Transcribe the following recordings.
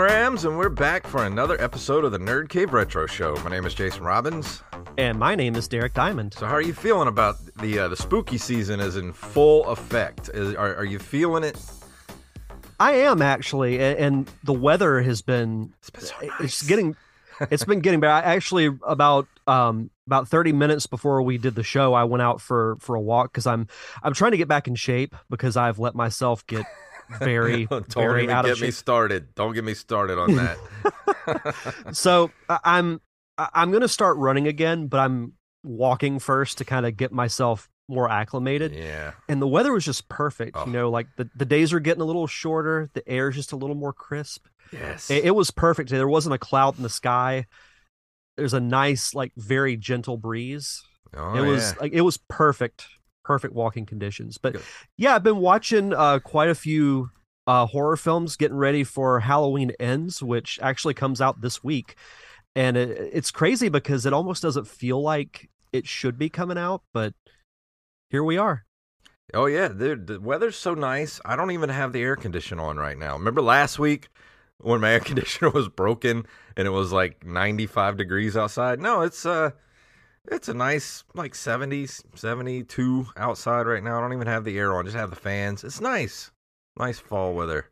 Programs, and we're back for another episode of the Nerd Cave Retro Show. My name is Jason Robbins. And my name is Derek Diamond. So, how are you feeling about the uh, the spooky season? Is in full effect. Is, are, are you feeling it? I am actually, a- and the weather has been It's been so it's getting it's been getting better. I actually about um about 30 minutes before we did the show, I went out for for a walk cuz I'm I'm trying to get back in shape because I've let myself get very Don't very even out get of me shape. started. Don't get me started on that. So, I'm I'm to start running again, but I'm walking first to kind of get myself more acclimated. yeah. And the weather was just perfect. Oh. You know, like the, the days are getting a little shorter, the air is just a little more crisp. Yes. It, it was perfect. There wasn't a cloud in the sky. There's a nice, like, very gentle breeze. oh, it was yeah. like it was perfect, perfect walking conditions. But Good. yeah, I've been watching uh, quite a few uh, horror films, getting ready for Halloween Ends, which actually comes out this week, and it, it's crazy because it almost doesn't feel like it should be coming out, but here we are. Oh yeah, the weather's so nice. I don't even have the air conditioner on right now. Remember last week when my air conditioner was broken and it was like 95 degrees outside? No, it's uh it's a nice like 70s, 72 outside right now. I don't even have the air on, just have the fans. It's nice. Nice fall weather.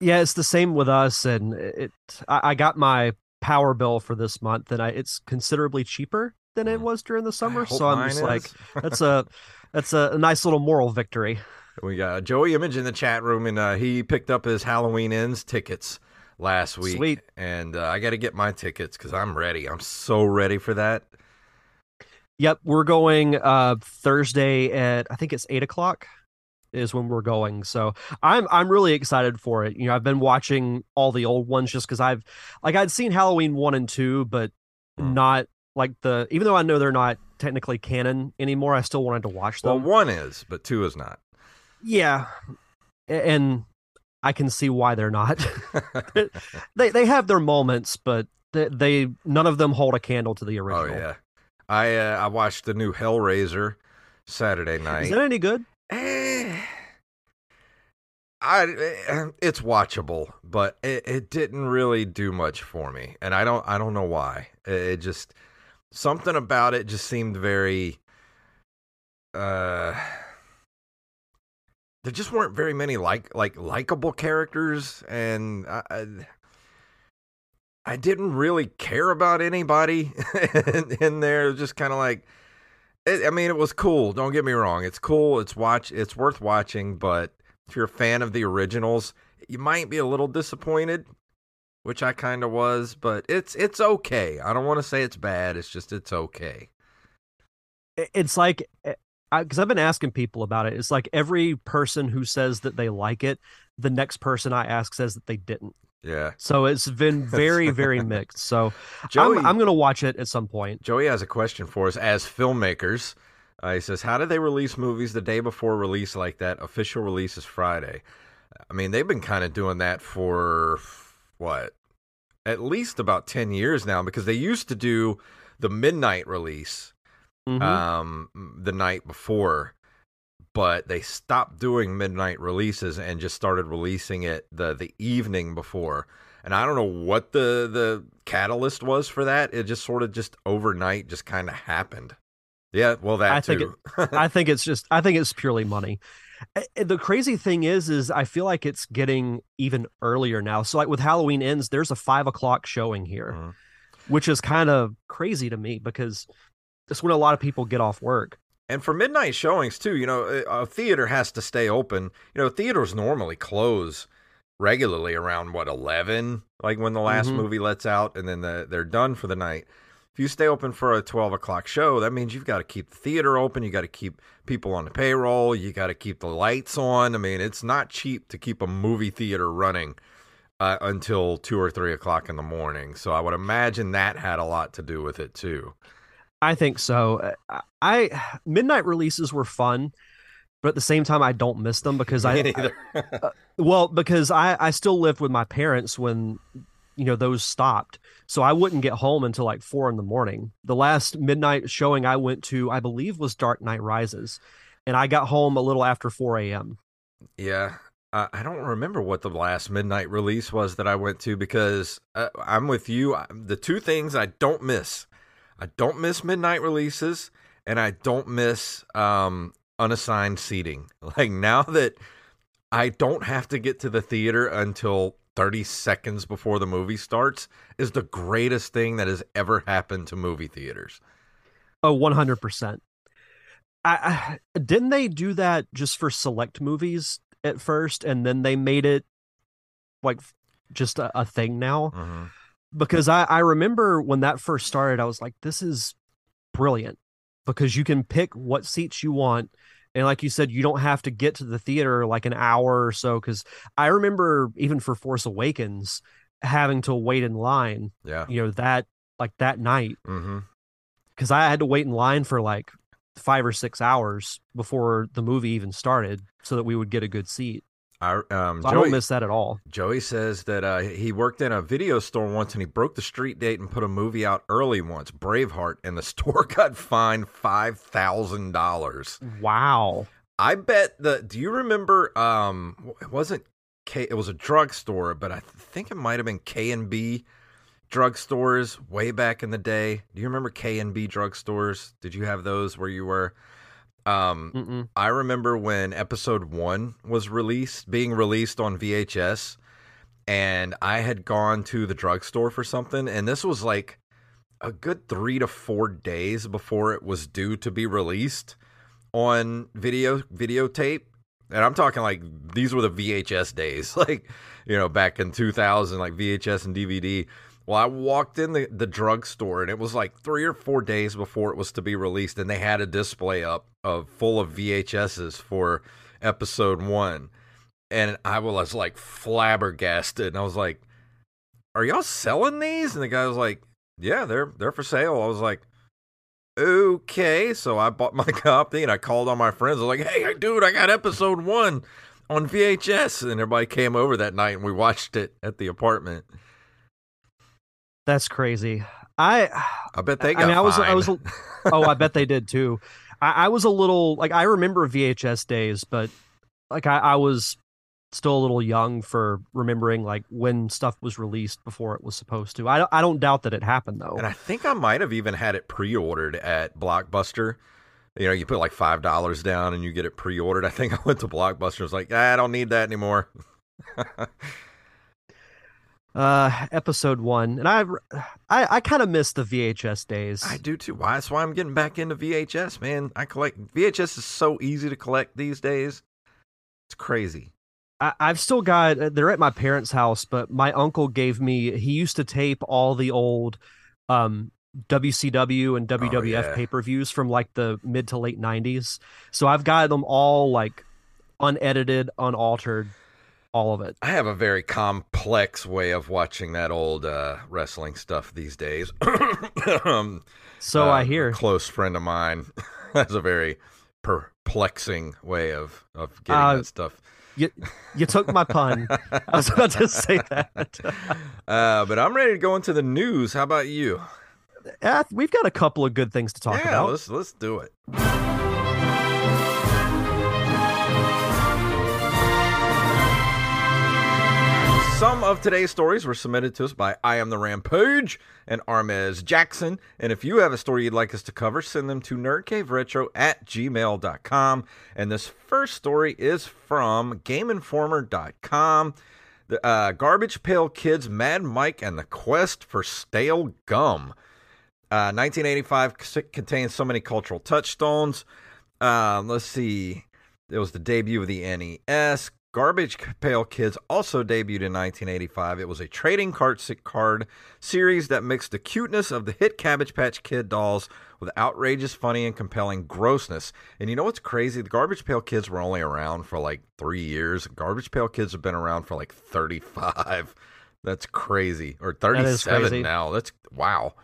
Yeah, it's the same with us, and it. I, I got my power bill for this month, and I it's considerably cheaper than it Mm. was during the summer. So I'm just is. like, that's a that's a, nice little moral victory. We got Joey Image in the chat room, and uh, he picked up his Halloween ends tickets last week. Sweet. And uh, I got to get my tickets because I'm ready. I'm so ready for that. Yep, we're going uh Thursday at I think it's eight o'clock is when we're going. So I'm I'm really excited for it. You know, I've been watching all the old ones just because I've like I'd seen Halloween one and two, but Hmm. not like the even though I know they're not technically canon anymore, I still wanted to watch them. Well, one is, but two is not. yeah. And I can see why they're not. they they have their moments, but they, they none of them hold a candle to the oh original. yeah, I uh, I watched the new Hellraiser Saturday night. Is that any good? Eh, I eh, it's watchable, but it, it didn't really do much for me, and I don't I don't know why. It, it just something about it just seemed very. Uh, there just weren't very many like like likable characters, and I, I, I didn't really care about anybody in, in there. It was just kind of like. It, I mean, it was cool. Don't get me wrong. It's cool. It's watch. It's worth watching. But if you're a fan of the originals, you might be a little disappointed, which I kind of was. But it's it's okay. I don't want to say it's bad. It's just it's okay. it's like eh, because I've been asking people about it. It's like every person who says that they like it, the next person I ask says that they didn't. Yeah. So it's been very, very mixed. So Joey, I'm, I'm gonna watch it at some point. Joey has a question for us as filmmakers. Uh, he says, "How do they release movies the day before release like that? Official release is Friday. I mean, they've been kind of doing that for what, at least about ten years now, because they used to do the midnight release Mhm. um, the night before, but they stopped doing midnight releases and just started releasing it the the evening before. And I don't know what the the catalyst was for that. It just sort of just overnight just kind of happened. Yeah, well that I think too. I think it's just I think it's purely money. The crazy thing is, is I feel like it's getting even earlier now. So like with Halloween ends, there's a five o'clock showing here, Mhm. which is kind of crazy to me because it's when a lot of people get off work. And for midnight showings too, you know, a theater has to stay open. You know, theaters normally close regularly around what eleven, like when the last Mhm. movie lets out, and then the, they're done for the night. If you stay open for a 12 o'clock show, that means you've got to keep the theater open. You got to keep people on the payroll. You got to keep the lights on. I mean, it's not cheap to keep a movie theater running uh, until two or three o'clock in the morning. So I would imagine that had a lot to do with it too. I think so. I, I midnight releases were fun, but at the same time, I don't miss them because I, I uh, well because I I still lived with my parents when you know those stopped, so I wouldn't get home until like four in the morning. The last midnight showing I went to, I believe, was Dark Knight Rises, and I got home a little after four a.m. Yeah, uh, I don't remember what the last midnight release was that I went to because uh, I'm with you. The two things I don't miss, I don't miss midnight releases, and I don't miss um, unassigned seating. Like now that I don't have to get to the theater until 30 seconds before the movie starts, is the greatest thing that has ever happened to movie theaters. Oh, 100%. I, I, didn't they do that just for select movies at first, and then they made it like just a, a thing now. Mm-hmm. Because I, I remember when that first started, I was like, this is brilliant because you can pick what seats you want. And like you said, you don't have to get to the theater like an hour or so. Because I remember even for Force Awakens having to wait in line. Yeah. You know, that like that night. Mm-hmm. Because I had to wait in line for like five or six hours before the movie even started so that we would get a good seat. I, um, so Joey, I don't miss that at all. Joey says that uh, he worked in a video store once and he broke the street date and put a movie out early once, Braveheart, and the store got fined five thousand dollars. Wow! I bet the. Do you remember? Um, it wasn't K. It was a drugstore, but I think it might have been K and B drugstores way back in the day. Do you remember K and B drugstores? Did you have those where you were? Um, Mm-mm. I remember when episode one was released, being released on VHS, and I had gone to the drugstore for something, and this was like a good three to four days before it was due to be released on video videotape. And I'm talking like these were the VHS days, like you know, back in 2000, like VHS and DVD. Well, I walked in the, the drugstore and it was like three or four days before it was to be released, and they had a display up of full of VHSs for episode one. And I was like flabbergasted. And I was like, Are y'all selling these? And the guy was like, Yeah, they're they're for sale. I was like, Okay. So I bought my copy and I called all my friends. I was like, Hey, dude, I got episode one on VHS. And everybody came over that night and we watched it at the apartment. That's crazy. I I bet they got. I mean, I was I was. Oh, I bet they did too. I, I, was a little like I remember VHS days, but like I, I was still a little young for remembering like when stuff was released before it was supposed to. I don't, I don't doubt that it happened though. And I think I might have even had it pre-ordered at Blockbuster. You know, you put like five dollars down and you get it pre-ordered. I think I went to Blockbuster. I was like, ah, I don't need that anymore. uh episode one and i've i i kind of miss the vhs days. I do too. Why that's why i'm getting back into vhs man. I collect vhs is so easy to collect these days. It's crazy. I, i've still got uh, they're at my parents house but my uncle gave me he used to tape all the old um WCW and WWF oh, yeah. pay-per-views from like the mid to late 90s. So I've got them all like unedited, unaltered all of it. I have a very complex way of watching that old uh, wrestling stuff these days. um, so uh, I hear. A close friend of mine has a very perplexing way of of getting uh, that stuff. You you took my pun. I was about to say that. uh, but I'm ready to go into the news. How about you? Uh, we've got a couple of good things to talk yeah, about. Let's let's do it. Some of today's stories were submitted to us by I Am the Rampage and Armez Jackson. And if you have a story you'd like us to cover, send them to nerdcaveretro at gmail.com. And this first story is from GameInformer.com. The uh, Garbage Pail Kids, Mad Mike, and the Quest for Stale Gum. Uh, 1985 contains so many cultural touchstones. Uh, let's see. It was the debut of the NES. Garbage Pail Kids also debuted in 1985. It was a trading card, card series that mixed the cuteness of the hit Cabbage Patch Kid dolls with outrageous, funny, and compelling grossness. And you know what's crazy? The Garbage Pail Kids were only around for like three years. Garbage Pail Kids have been around for like 35. That's crazy. Or 37 crazy. now. That's wow.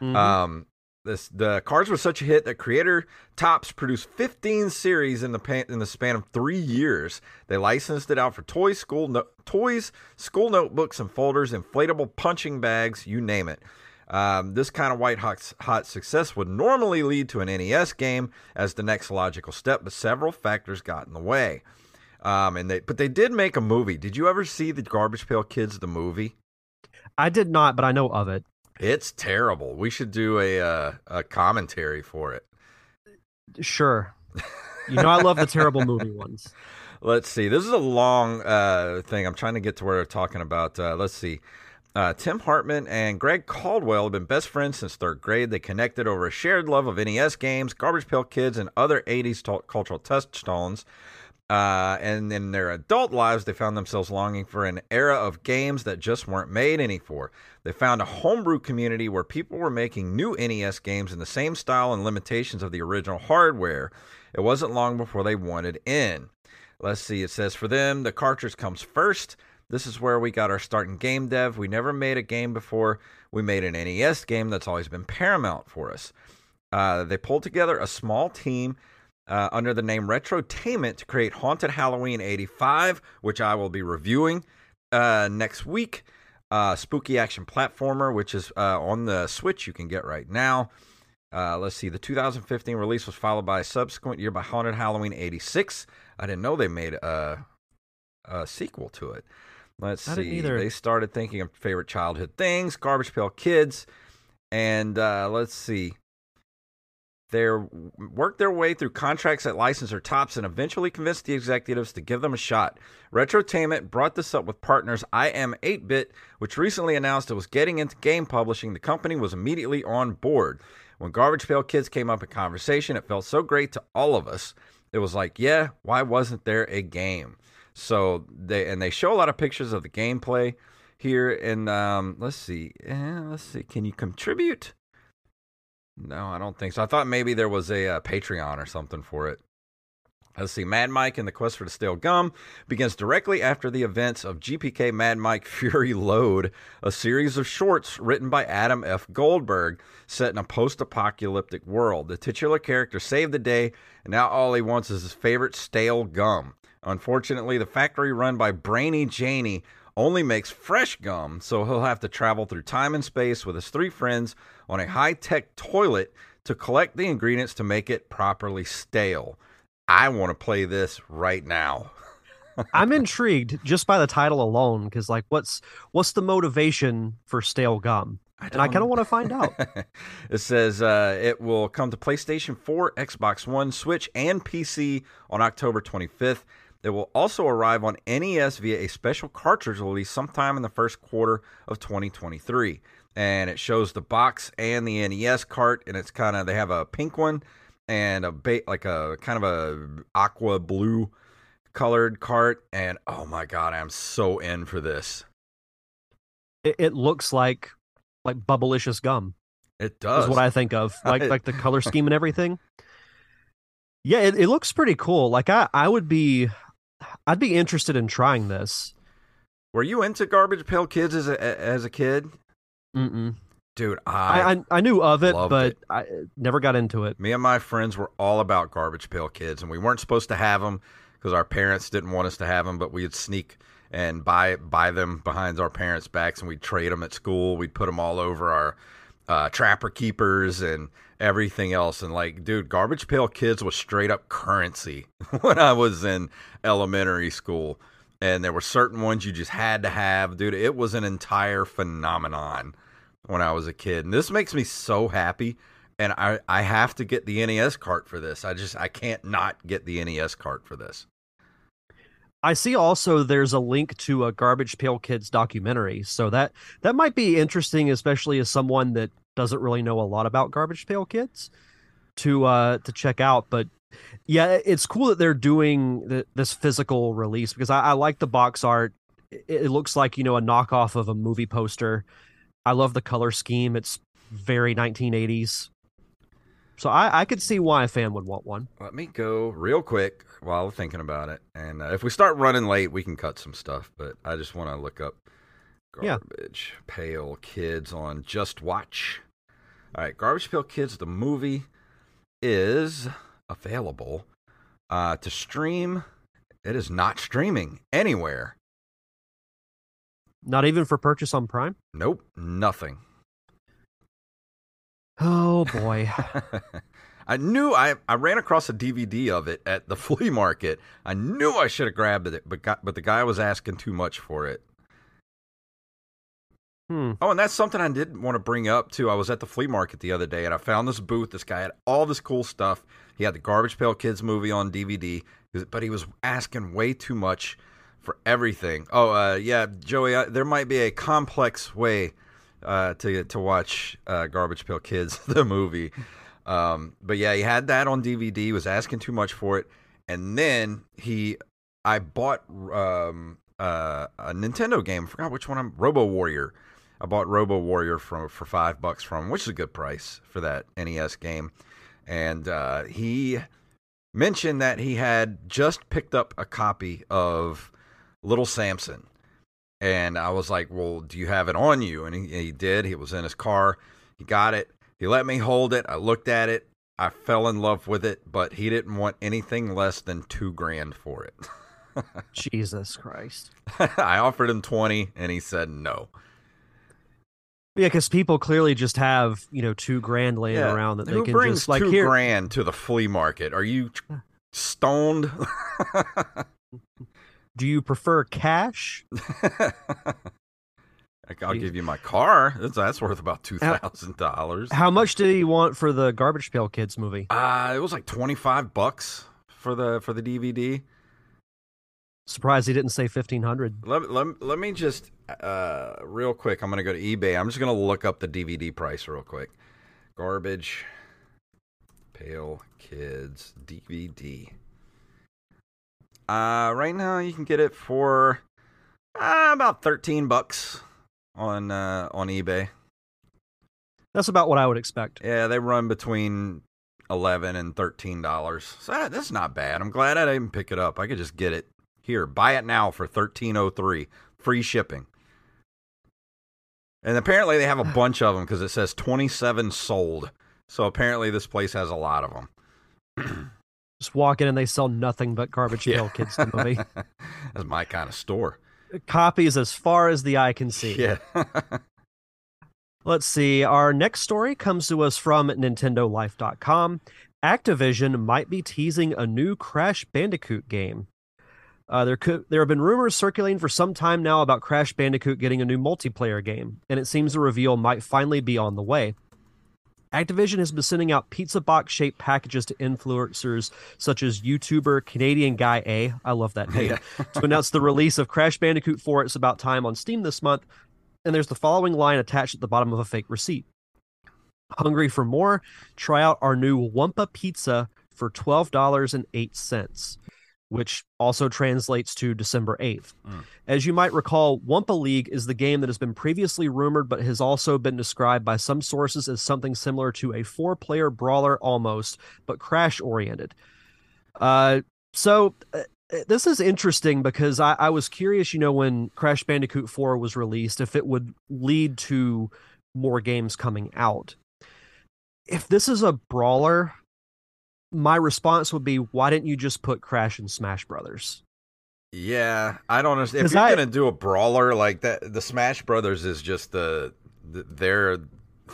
Mhm. Um, this the cards were such a hit that creator Topps produced 15 series in the pan, in the span of three years. They licensed it out for toys, school no, toys, school notebooks and folders, inflatable punching bags, you name it. Um, this kind of white hot, hot success would normally lead to an NES game as the next logical step, but several factors got in the way. Um, and they but they did make a movie. Did you ever see the Garbage Pail Kids the movie? I did not, but I know of it. It's terrible. We should do a uh, a commentary for it. Sure. You know I love the terrible movie ones. Let's see. This is a long uh, thing. I'm trying to get to where we're talking about. Uh, let's see. Uh, Tim Hartman and Greg Caldwell have been best friends since third grade. They connected over a shared love of NES games, Garbage Pail Kids, and other 80s t- cultural touchstones. Uh, and in their adult lives, they found themselves longing for an era of games that just weren't made any anymore. They found a homebrew community where people were making new NES games in the same style and limitations of the original hardware. It wasn't long before they wanted in. Let's see, it says for them, the cartridge comes first. This is where we got our start in game dev. We never made a game before. We made an NES game that's always been paramount for us. Uh, they pulled together a small team uh, under the name Retrotainment to create Haunted Halloween 85, which I will be reviewing uh, next week. Uh, spooky action platformer, which is uh, on the Switch, you can get right now. Uh, let's see. The 2015 release was followed by a subsequent year by Haunted Halloween 86. I didn't know they made a, a sequel to it. Let's I see. They started thinking of favorite childhood things, Garbage Pail Kids, and uh, let's see. They worked their way through contracts at licensor Topps and eventually convinced the executives to give them a shot. Retrotainment brought this up with partners iam8bit, which recently announced it was getting into game publishing. The company was immediately on board. When Garbage Pail Kids came up in conversation, it felt so great to all of us. It was like, yeah, why wasn't there a game? So they and they show a lot of pictures of the gameplay here. And um, let's see, eh, let's see, can you contribute? No, I don't think so. I thought maybe there was a uh, Patreon or something for it. Let's see. Mad Mike and the Quest for the Stale Gum begins directly after the events of GPK Mad Mike Fury Load, a series of shorts written by Adam F. Goldberg set in a post apocalyptic world. The titular character saved the day, and now all he wants is his favorite stale gum. Unfortunately, the factory run by Brainy Janie only makes fresh gum, so he'll have to travel through time and space with his three friends on a high tech toilet to collect the ingredients to make it properly stale. I want to play this right now. I'm intrigued just by the title alone because, like, what's what's the motivation for stale gum? And I kind of want to find out. it says uh, it will come to PlayStation 4, Xbox One, Switch, and PC on October 25th. It will also arrive on NES via a special cartridge release sometime in the first quarter of 2023. And it shows the box and the NES cart, and it's kind of they have a pink one and a ba- like a kind of a aqua blue colored cart. And oh my god, I'm so in for this. It, it looks like like bubblicious gum. It does. Is what I think of, like like the color scheme and everything. Yeah, it, it looks pretty cool. Like I I would be, I'd be interested in trying this. Were you into Garbage Pail Kids as a as a kid? Mm-mm. Dude, I, I, I knew of it, but it. I never got into it. me and my friends were all about Garbage Pail Kids, and we weren't supposed to have them because our parents didn't want us to have them. But we'd sneak and buy buy them behind our parents' backs, and we'd trade them at school. We'd put them all over our uh, Trapper Keepers and everything else. And like, dude, Garbage Pail Kids was straight up currency when I was in elementary school. And there were certain ones you just had to have, dude. It was an entire phenomenon when I was a kid. And this makes me so happy. And I, I have to get the NES cart for this. I just I can't not get the NES cart for this. I see also there's a link to a Garbage Pail Kids documentary, so that that might be interesting, especially as someone that doesn't really know a lot about Garbage Pail Kids to uh to check out. But Yeah, it's cool that they're doing the, this physical release because I, I like the box art. It, it looks like you know a knockoff of a movie poster. I love the color scheme. It's very 1980s. So I, I could see why a fan would want one. Let me go real quick while thinking about it. And uh, if we start running late, we can cut some stuff. But I just want to look up Yeah. Garbage Pail Kids on JustWatch. All right, Garbage Pail Kids, the movie is available uh, to stream. It is not streaming anywhere. Not even for purchase on Prime. Nope, nothing. Oh boy. I knew I, I ran across a DVD of it at the flea market. I knew I should have grabbed it, but got, but the guy was asking too much for it. Hmm. Oh, and that's something I didn't want to bring up too. I was at the flea market the other day and I found this booth. This guy had all this cool stuff. He had the Garbage Pail Kids movie on DVD, but he was asking way too much for everything. Oh, uh, yeah, Joey, there might be a complex way uh, to to watch uh, Garbage Pail Kids the movie. Um, but yeah, he had that on DVD. Was asking too much for it, and then he, I bought um, uh, a Nintendo game. I forgot which one. I'm Robo Warrior. I bought Robo Warrior from for five bucks from, which is a good price for that NES game. And uh, he mentioned that he had just picked up a copy of Little Samson. And I was like, "Well, do you have it on you?" And he, he did. He was in his car. He got it. He let me hold it. I looked at it. I fell in love with it, but he didn't want anything less than two grand for it. Jesus Christ. I offered him twenty, and he said no. Yeah, because people clearly just have you know two grand laying Yeah, around that they Who can brings just like two here. grand to the flea market? Are you stoned? Do you prefer cash? I'll give you my car. That's, that's worth about two thousand dollars. How much did he want for the Garbage Pail Kids movie? Uh, it was like twenty five bucks for the for the DVD. Surprised he didn't say fifteen hundred. Let, let, let me just uh real quick. I'm gonna go to eBay. I'm just gonna look up the DVD price real quick. Garbage Pail Kids DVD. Uh, right now you can get it for uh, about thirteen bucks on uh on eBay. That's about what I would expect. Yeah, they run between eleven and thirteen dollars. So that's not bad. I'm glad I didn't pick it up. I could just get it here. Buy it now for thirteen oh three, free shipping. And apparently they have a bunch of them because it says twenty seven sold. So apparently this place has a lot of them. Just walk in and they sell nothing but Garbage Pail Kids the movie. that's my kind of store. Copies as far as the eye can see. Yeah. Let's see. Our next story comes to us from NintendoLife.com. Activision might be teasing a new Crash Bandicoot game. Uh, there could there have been rumors circulating for some time now about Crash Bandicoot getting a new multiplayer game, and it seems the reveal might finally be on the way. Activision has been sending out pizza box shaped packages to influencers such as YouTuber CanadianGuyEh. I love that name. to announce the release of Crash Bandicoot 4. It's about time on Steam this month, and there's the following line attached at the bottom of a fake receipt. Hungry for more? Try out our new Wumpa pizza for $12.08, which also translates to December 8th. Mm. As you might recall, Wumpa League is the game that has been previously rumored but has also been described by some sources as something similar to a four player brawler almost, but crash oriented. Uh, so. Uh, this is interesting because I, I was curious, you know, when Crash Bandicoot 4 was released, if it would lead to more games coming out. If this is a brawler, my response would be, why didn't you just put Crash and Smash Brothers? Yeah, I don't understand. If you're I- gonna do a brawler like that, the Smash Brothers is just the, the they're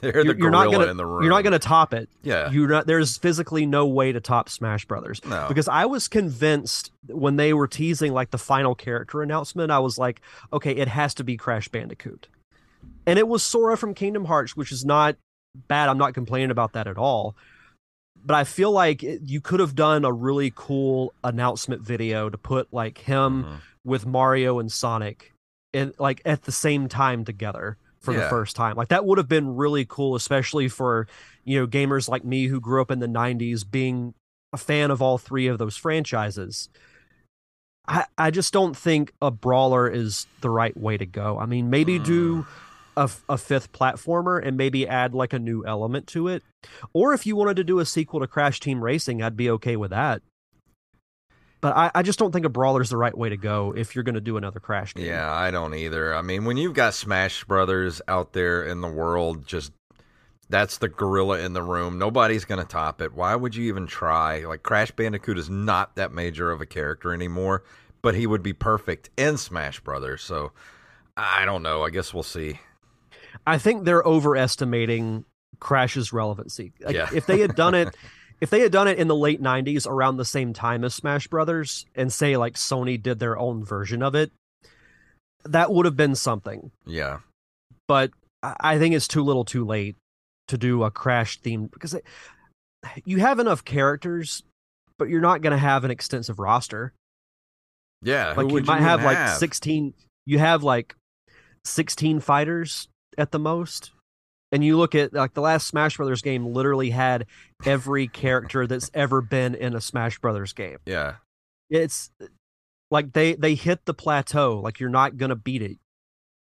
they're the You're- gorilla gonna- in the room. You're not going to top it. Yeah. You're not. There's physically no way to top Smash Brothers. no. because I was convinced when they were teasing like the final character announcement, I was like, okay, it has to be Crash Bandicoot. And it was Sora from Kingdom Hearts, which is not bad. I'm not complaining about that at all. But I feel like it, you could have done a really cool announcement video to put like him Mhm. with Mario and Sonic and like at the same time together for the first time. Like that would have been really cool, especially for you know gamers like me who grew up in the '90s, being a fan of all three of those franchises. I, I just don't think a brawler is the right way to go. I mean, maybe Mm. do a, a fifth platformer and maybe add like a new element to it. Or if you wanted to do a sequel to Crash Team Racing, I'd be okay with that. But I, I just don't think a brawler is the right way to go if you're going to do another Crash game. Yeah, I don't either. I mean, when you've got Smash Brothers out there in the world, just that's the gorilla in the room. Nobody's going to top it. Why would you even try? Like Crash Bandicoot is not that major of a character anymore, but he would be perfect in Smash Brothers. So I don't know. I guess we'll see. I think they're overestimating Crash's relevancy. Like, Yeah. if they had done it, if they had done it in the late '90s, around the same time as Smash Brothers, and say like Sony did their own version of it, that would have been something. Yeah. But I think it's too little, too late to do a Crash theme because it, you have enough characters, but you're not going to have an extensive roster. Yeah. Like you might even have like 16 you have like 16 fighters at the most. And you look at like the last Smash Brothers game literally had every character that's ever been in a Smash Brothers game. Yeah. It's like they they hit the plateau like you're not going to beat it.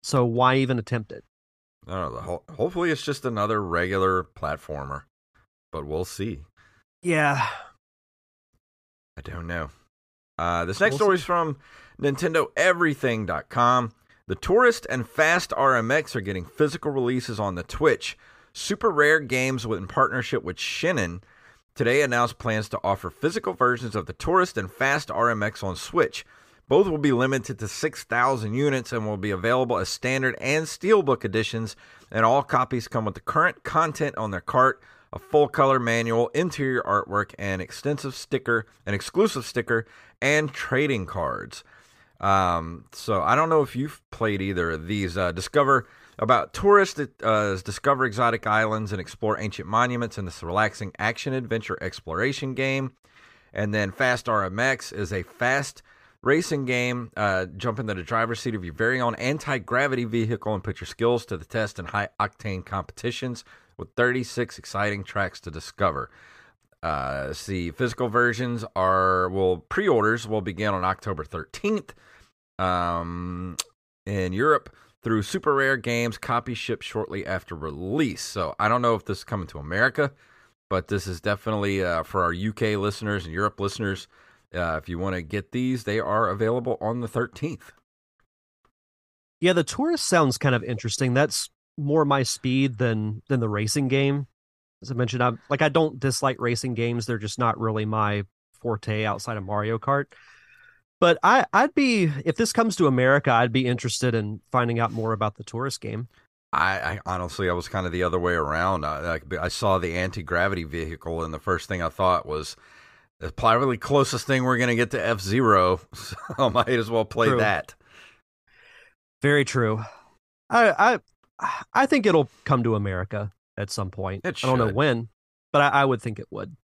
So why even attempt it? I don't know. Hopefully, it's just another regular platformer, but we'll see. Yeah. I don't know. Uh, this next We'll story is from NintendoEverything.com. The Tourist and Fast RMX are getting physical releases on the Switch. Super Rare Games, in partnership with Shin'en, today announced plans to offer physical versions of the Tourist and Fast RMX on Switch. Both will be limited to 6,000 units and will be available as standard and steelbook editions, and all copies come with the current content on their cart, a full color manual, interior artwork, and extensive sticker, an exclusive sticker, and trading cards. Um, so I don't know if you've played either of these. Uh, discover about tourists, uh, discover exotic islands and explore ancient monuments in this relaxing action adventure exploration game. And then Fast RMX is a fast racing game. Uh, jump into the driver's seat of your very own anti gravity vehicle and put your skills to the test in high octane competitions with 36 exciting tracks to discover. Uh, see, physical versions are well, pre-orders will begin on October 13th. Um, in Europe through Super Rare Games, copy shipped shortly after release. So I don't know if this is coming to America, but this is definitely uh, for our UK listeners and Europe listeners. Uh, if you want to get these, they are available on the 13th. Yeah, the tourist sounds kind of interesting. That's more my speed than than the racing game. As I mentioned, I'm like I don't dislike racing games. They're just not really my forte outside of Mario Kart. But I I'd be if this comes to America, I'd be interested in finding out more about the tourist game. I, I honestly, I was kind of the other way around. I, like, I saw the anti gravity vehicle, and the first thing I thought was, "It's probably the closest thing we're going to get to F Zero, so I might as well play True. that." Very true. I I I think it'll come to America at some point. I don't know when, but I, I would think it would.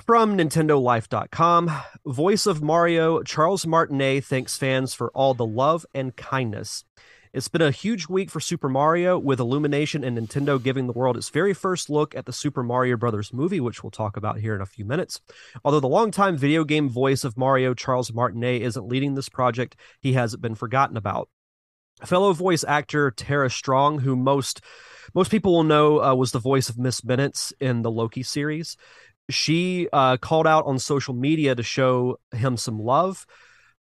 From NintendoLife.com, voice of Mario Charles Martinet thanks fans for all the love and kindness. It's been a huge week for Super Mario, with Illumination and Nintendo giving the world its very first look at the Super Mario Brothers movie, which we'll talk about here in a few minutes. Although the longtime video game voice of Mario, Charles Martinet, isn't leading this project, he hasn't been forgotten about. Fellow voice actor Tara Strong, who most most people will know uh, was the voice of Miss Minutes in the Loki series, she uh, called out on social media to show him some love.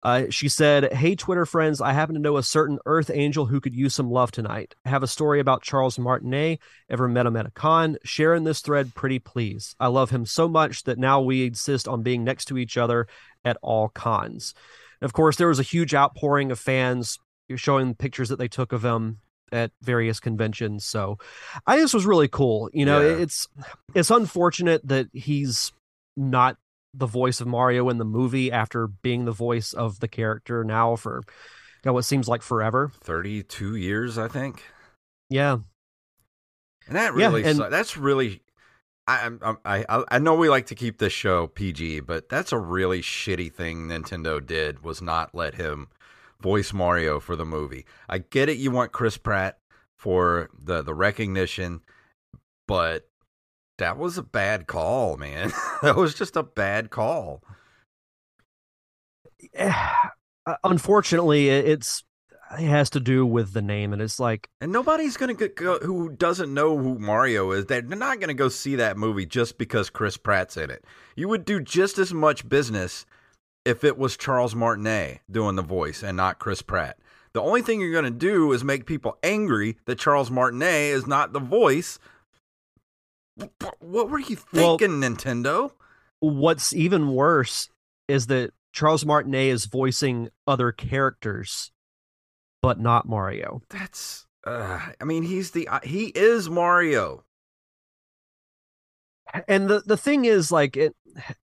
Uh, she said, Hey, Twitter friends, I happen to know a certain Earth angel who could use some love tonight. I have a story about Charles Martinet. Ever met him at a con? Share in this thread, pretty please. I love him so much that now we insist on being next to each other at all cons. And of course, there was a huge outpouring of fans showing pictures that they took of him at various conventions. So I this was really cool. You know, Yeah. it's it's unfortunate that he's not the voice of Mario in the movie after being the voice of the character now for you know, what seems like forever. Thirty-two years, I think, Yeah. and that Yeah, really, and- su- that's really. I, I I I know we like to keep this show PG, but that's a really shitty thing Nintendo did was not let him voice Mario for the movie. I get it, you want Chris Pratt for the the recognition, but that was a bad call, man. that was just a bad call. Uh, unfortunately, it's it has to do with the name, and it's like, and nobody's gonna go who doesn't know who Mario is. They're not gonna go see that movie just because Chris Pratt's in it. You would do just as much business if it was Charles Martinet doing the voice and not Chris Pratt. The only thing you're gonna do is make people angry that Charles Martinet is not the voice. What were you thinking, well, Nintendo? What's even worse is that Charles Martinet is voicing other characters but not Mario. That's uh, I mean he's the uh, he is Mario. And the the thing is like it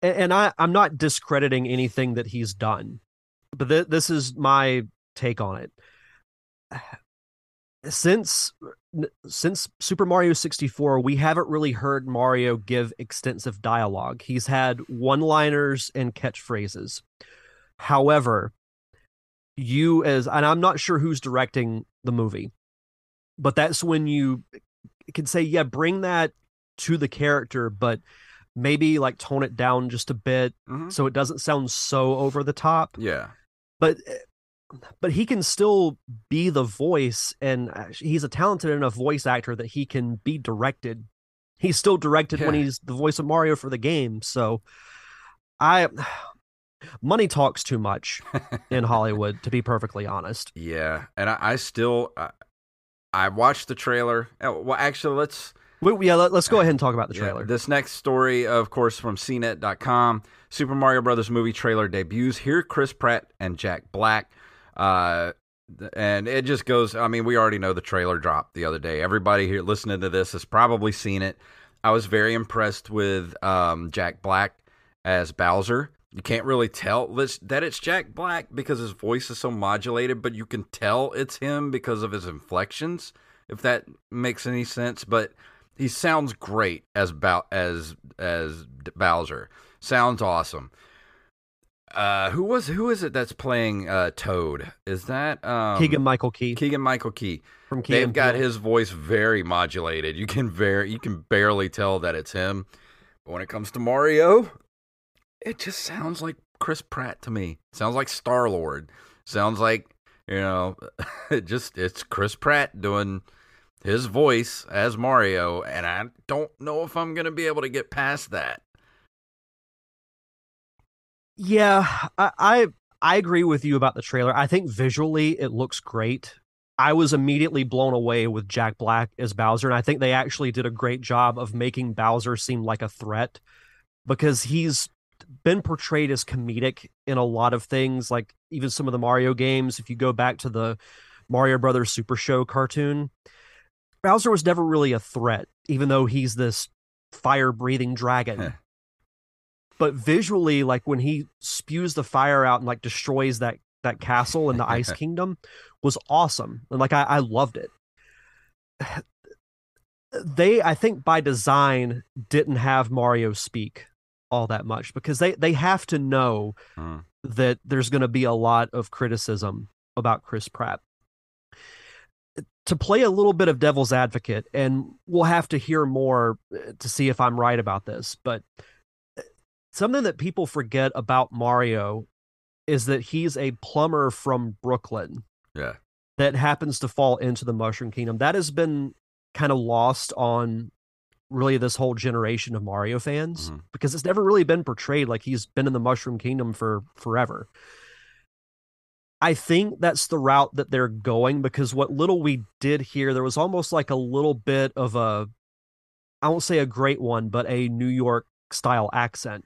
and I I'm not discrediting anything that he's done. But th- this is my take on it. Since since Super Mario 64, we haven't really heard Mario give extensive dialogue. He's had one-liners and catchphrases. However, you as and I'm not sure who's directing the movie, but that's when you can say, yeah, bring that to the character, but maybe like tone it down just a bit mm-hmm. so it doesn't sound so over the top. Yeah. But but he can still be the voice and he's a talented enough voice actor that he can be directed. He's still directed yeah. when he's the voice of Mario for the game. So I money talks too much in Hollywood, to be perfectly honest. Yeah, and I, I still I, I, watched the trailer. Oh, well, actually, let's. Yeah, let, us go ahead and talk about the trailer. Yeah, this next story, of course, from CNET.com. Super Mario Brothers movie trailer debuts. Here, Chris Pratt and Jack Black. Uh, and it just goes. I mean, we already know the trailer dropped the other day. Everybody here listening to this has probably seen it. I was very impressed with um, Jack Black as Bowser. You can't really tell that it's Jack Black because his voice is so modulated, but you can tell it's him because of his inflections, if that makes any sense. But he sounds great as as as Bowser. Sounds awesome. Uh, who was who is it that's playing uh, Toad? Is that um, Keegan Michael Key? Keegan Michael Key. From Key They've got his voice very modulated. You can very you can barely tell that it's him. But when it comes to Mario, it just sounds like Chris Pratt to me. Sounds like Star Lord. Sounds like you know, it just it's Chris Pratt doing his voice as Mario, and I don't know if I'm gonna be able to get past that. Yeah, I, I I agree with you about the trailer. I think visually it looks great. I was immediately blown away with Jack Black as Bowser, and I think they actually did a great job of making Bowser seem like a threat because he's been portrayed as comedic in a lot of things, like even some of the Mario games. If you go back to the Mario Brothers Super Show cartoon, Bowser was never really a threat, even though he's this fire breathing dragon. but visually, like when he spews the fire out and like destroys that that castle in the Ice Kingdom, was awesome, and like I, I loved it. They, I think, by design, didn't have Mario speak all that much because they they have to know mm. that there's going to be a lot of criticism about Chris Pratt. To play a little bit of devil's advocate, and we'll have to hear more uh, to see if I'm right about this, but uh, something that people forget about Mario is that he's a plumber from Brooklyn. Yeah. That happens to fall into the Mushroom Kingdom. That has been kind of lost on really this whole generation of Mario fans mm-hmm. because it's never really been portrayed like he's been in the Mushroom Kingdom for forever. I think that's the route that they're going because what little we did here, there was almost like a little bit of a, I won't say a great one, but a New York style accent.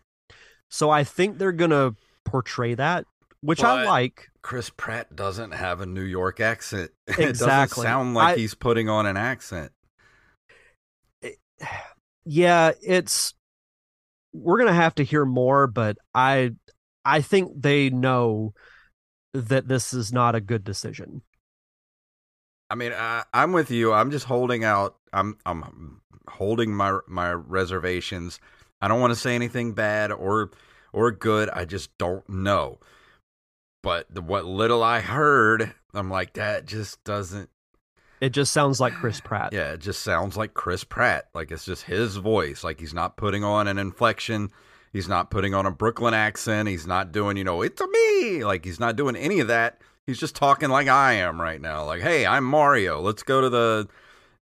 So I think they're going to portray that, which but I like. Chris Pratt doesn't have a New York accent. Exactly. it doesn't sound like I, he's putting on an accent yeah, it's we're gonna have to hear more, but I I think they know that this is not a good decision. I mean, I, I'm with you. I'm just holding out. I'm I'm holding my my reservations. I don't want to say anything bad or or good. I just don't know. But the, what little I heard, I'm like that just doesn't It just sounds like Chris Pratt. Yeah, it just sounds like Chris Pratt. Like it's just his voice. Like he's not putting on an inflection. He's not putting on a Brooklyn accent. He's not doing, you know, it's a me. Like he's not doing any of that. He's just talking like I am right now. Like, hey, I'm Mario. Let's go to the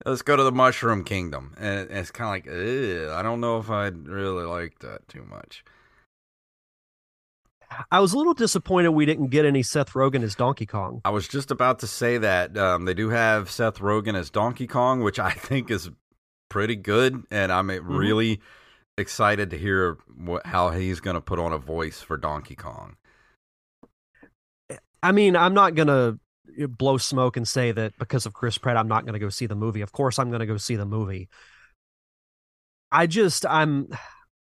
let's go to the Mushroom Kingdom. And it's kind of like, I don't know if I'd really like that too much. I was a little disappointed we didn't get any Seth Rogen as Donkey Kong. I was just about to say that um, they do have Seth Rogen as Donkey Kong, which I think is pretty good, and I'm mm-hmm. really excited to hear what, how he's going to put on a voice for Donkey Kong. I mean, I'm not going to eh, blow smoke and say that because of Chris Pratt, I'm not going to go see the movie. Of course, I'm going to go see the movie. I just, I'm,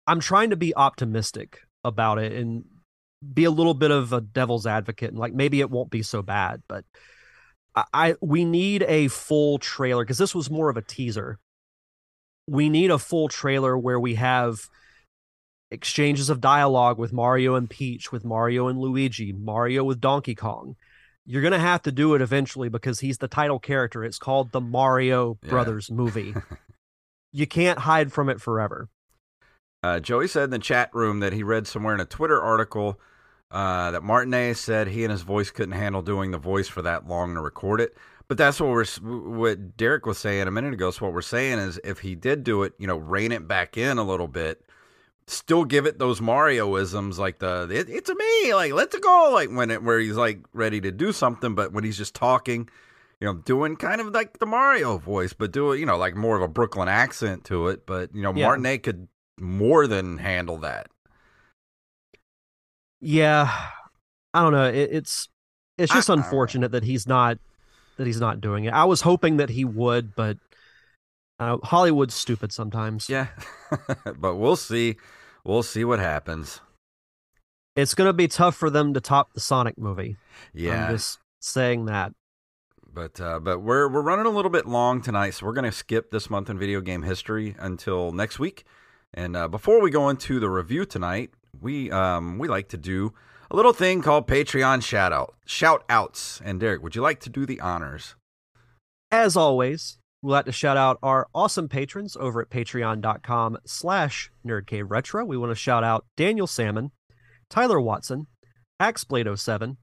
I'm trying to be optimistic about it and be a little bit of a devil's advocate and like maybe it won't be so bad, but I we need a full trailer because this was more of a teaser. We need a full trailer where we have exchanges of dialogue with Mario and Peach, with Mario and Luigi, Mario with Donkey Kong. You're gonna have to do it eventually because he's the title character. It's called the Mario yeah. Brothers movie. you can't hide from it forever. Uh, Joey said in the chat room that he read somewhere in a Twitter article uh, that Martinet said he and his voice couldn't handle doing the voice for that long to record it. But that's what we're what Derek was saying a minute ago. So what we're saying is, if he did do it, you know, rein it back in a little bit, still give it those Marioisms, like the it, it's a me, like let's go, like when it where he's like ready to do something, but when he's just talking, you know, doing kind of like the Mario voice, but do it, you know, like more of a Brooklyn accent to it. But you know, yeah. Martinet could more than handle that. Yeah, I don't know. It, it's it's just I, unfortunate that he's not that he's not doing it. I was hoping that he would, but uh, Hollywood's stupid sometimes. Yeah, but we'll see. We'll see what happens. It's going to be tough for them to top the Sonic movie. Yeah, I'm just saying that. But uh, but we're we're running a little bit long tonight, so we're going to skip this month in video game history until next week. And uh, before we go into the review tonight, we um, we like to do a little thing called Patreon shout out shout outs. And Derek, would you like to do the honors? As always, we'd like to shout out our awesome patrons over at patreon.com slash nerdcaveretro. We want to shout out Daniel Salmon, Tyler Watson, Axeblade07,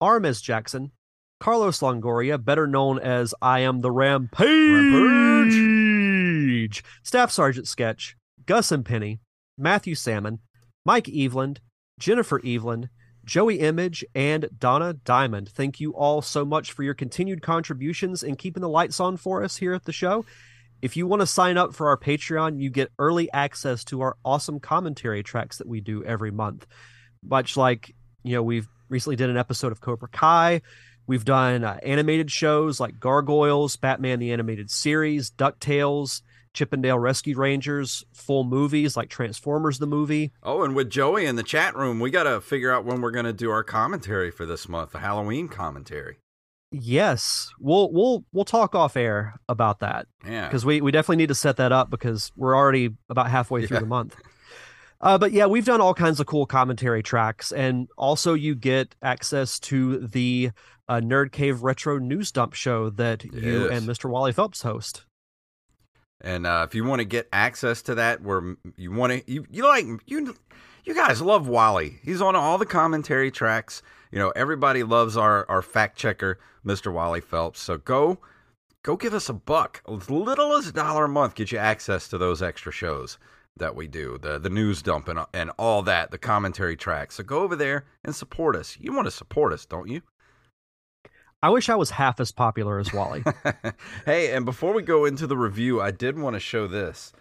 Armes Jackson, Carlos Longoria, better known as I Am the Rampage, Rampage. Staff Sergeant Sketch, Gus and Penny, Matthew Salmon, Mike Eveland, Jennifer Eveland, Joey Image, and Donna Diamond. Thank you all so much for your continued contributions and keeping the lights on for us here at the show. If you want to sign up for our Patreon, you get early access to our awesome commentary tracks that we do every month. Much like, you know, we've recently did an episode of Cobra Kai. We've done uh, animated shows like Gargoyles, Batman the Animated Series, DuckTales, Chip 'n Dale Rescue Rangers full movies like Transformers the movie. Oh, and with Joey in the chat room, we got to figure out when we're going to do our commentary for this month, the Halloween commentary. Yes, we'll we'll we'll talk off air about that. Yeah, because we we definitely need to set that up because we're already about halfway through yeah. the month. Uh, but yeah, we've done all kinds of cool commentary tracks, and also you get access to the uh, Nerd Cave Retro News Dump show that yes. you and Mr. Wally Phelps host. And uh, if you want to get access to that, where you want to, you, you like you, you guys love Wally. He's on all the commentary tracks. You know, everybody loves our our fact checker, Mr. Wally Phelps. So go, go give us a buck, as little as a dollar a month, get you access to those extra shows that we do, the the news dump and and all that, the commentary tracks. So go over there and support us. You want to support us, don't you? I wish I was half as popular as Wally. hey, and before we go into the review, I did want to show this.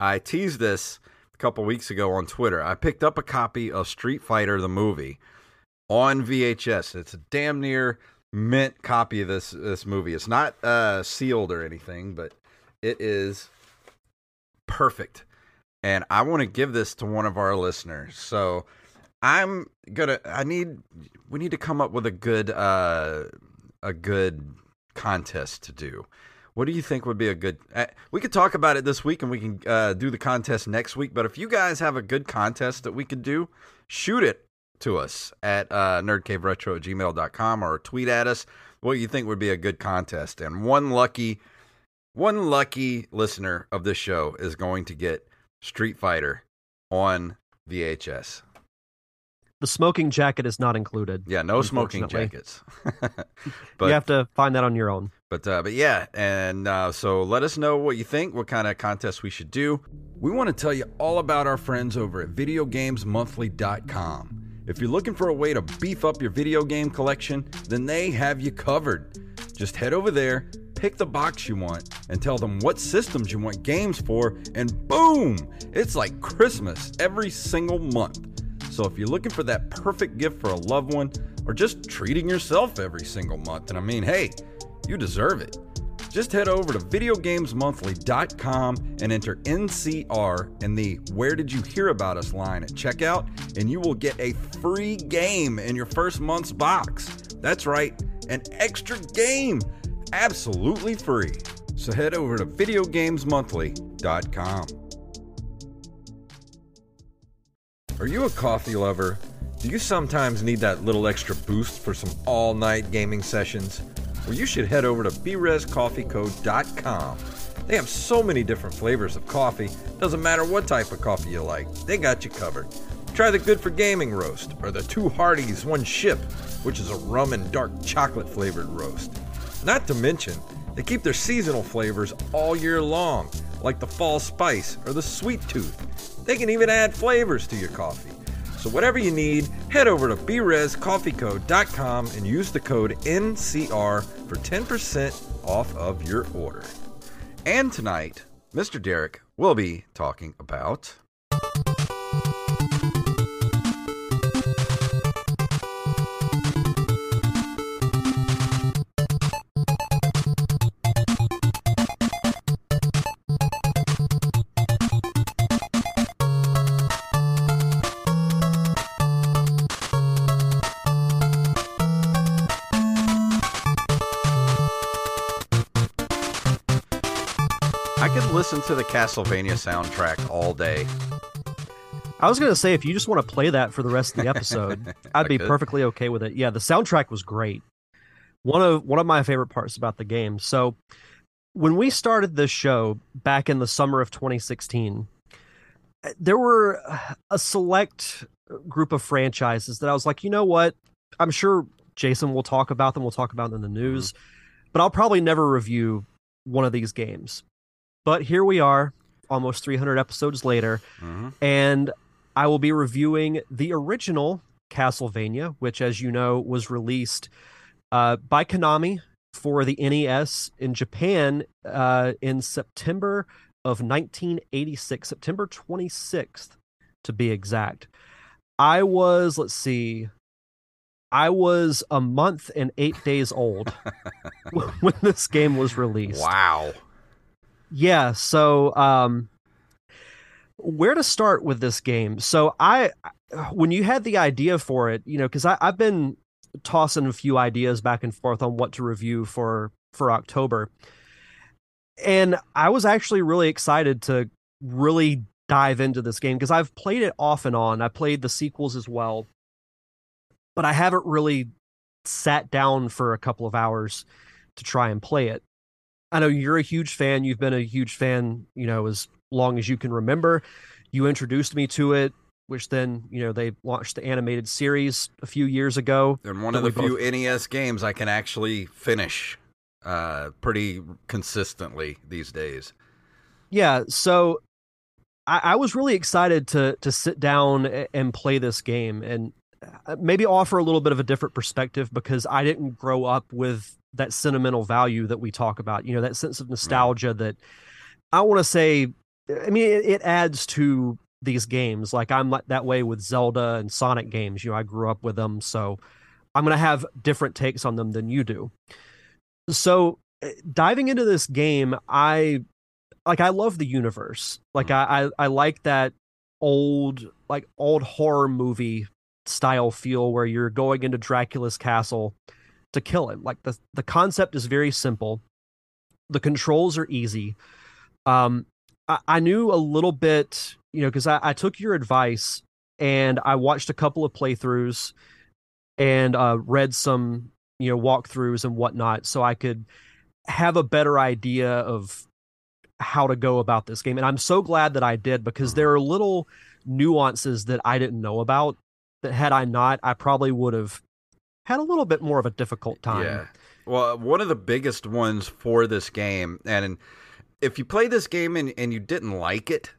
I teased this a couple weeks ago on Twitter. I picked up a copy of Street Fighter the movie on VHS. It's a damn near mint copy of this this movie. It's not uh, sealed or anything, but it is perfect. And I want to give this to one of our listeners. So I'm gonna. I need. We need to come up with a good. uh a good contest to do. What do you think would be a good? Uh, we could talk about it this week, and we can uh, do the contest next week. But if you guys have a good contest that we could do, shoot it to us at uh, nerdcaveretro at or tweet at us what you think would be a good contest. And one lucky, one lucky listener of this show is going to get Street Fighter on VHS. The smoking jacket is not included. Yeah, no smoking jackets. but you have to find that on your own. But uh, but yeah, and uh, so let us know what you think, what kind of contest we should do. We want to tell you all about our friends over at VideoGamesMonthly.com. If you're looking for a way to beef up your video game collection, then they have you covered. Just head over there, pick the box you want, and tell them what systems you want games for, and boom! It's like Christmas every single month. So if you're looking for that perfect gift for a loved one, or just treating yourself every single month, and I mean, hey, you deserve it. Just head over to videogamesmonthly.com and enter NCR in the Where Did You Hear About Us line at checkout, and you will get a free game in your first month's box. That's right, an extra game, absolutely free. So head over to videogamesmonthly.com. Are you a coffee lover? Do you sometimes need that little extra boost for some all night gaming sessions? Well, you should head over to brescoffeeco.com. They have so many different flavors of coffee, doesn't matter what type of coffee you like, they got you covered. Try the Good for Gaming roast, or the Two Hardies One Ship, which is a rum and dark chocolate flavored roast. Not to mention, they keep their seasonal flavors all year long, like the fall spice or the sweet tooth. They can even add flavors to your coffee. So whatever you need, head over to brescoffeeco.com and use the code NCR for 10% off of your order. And tonight, Mr. Derek will be talking about listen to the Castlevania soundtrack all day. I was going to say, if you just want to play that for the rest of the episode, I'd be could. perfectly okay with it. Yeah, the soundtrack was great. One of one of my favorite parts about the game. So, when we started this show back in the summer of 2016, eh, there were a select group of franchises that I was like, you know what? I'm sure Jason will talk about them. We'll talk about them in the news, mm-hmm. but I'll probably never review one of these games. But here we are, almost 300 episodes later, Mhm. and I will be reviewing the original Castlevania, which, as you know, was released uh, by Konami for the NES in Japan uh, in September of 1986, September 26th to be exact. I was, let's see, I was a month and eight days old when this game was released. Wow. Yeah, so um where to start with this game? So I when you had the idea for it, you know, I I've been tossing a few ideas back and forth on what to review for for October. And I was actually really excited to really dive into this game because I've played it off and on. I played the sequels as well. But I haven't really sat down for a couple of hours to try and play it. I know you're a huge fan. You've been a huge fan, you know, as long as you can remember. You introduced me to it, which then, you know, they launched the animated series a few years ago. And one of the few NES games I can actually finish uh, pretty consistently these days. Yeah, so I, I was really excited to to sit down and play this game and maybe offer a little bit of a different perspective because I didn't grow up with that sentimental value that we talk about. You know, that sense of nostalgia that I want to say. I mean, it, it adds to these games. Like I'm that way with Zelda and Sonic games. You know, I grew up with them, so I'm gonna have different takes on them than you do. So uh, diving into this game, I like I love the universe. Like I, I I like that old like old horror movie style feel where you're going into Dracula's castle to kill him. Like the the concept is very simple. The controls are easy. Um I, I knew a little bit, you know, because I, I took your advice and I watched a couple of playthroughs and uh, read some you know walkthroughs and whatnot, so I could have a better idea of how to go about this game. And I'm so glad that I did because there are little nuances that I didn't know about that had I not, I probably would have had a little bit more of a difficult time. Yeah. Well, one of the biggest ones for this game, and if you play this game and, and you didn't like it,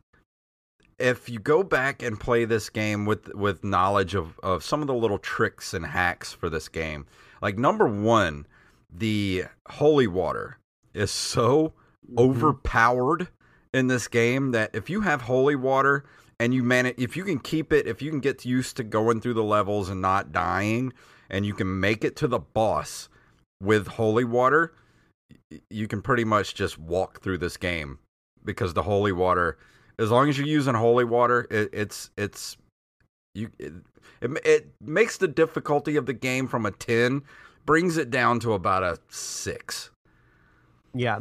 if you go back and play this game with with knowledge of, of some of the little tricks and hacks for this game, like number one, the holy water is so mm-hmm. overpowered in this game that if you have holy water and you manage if you can keep it if you can get used to going through the levels and not dying and you can make it to the boss with holy water you can pretty much just walk through this game because the holy water as long as you're using holy water it, it's it's you it, it, it makes the difficulty of the game from a 10 brings it down to about a 6 yeah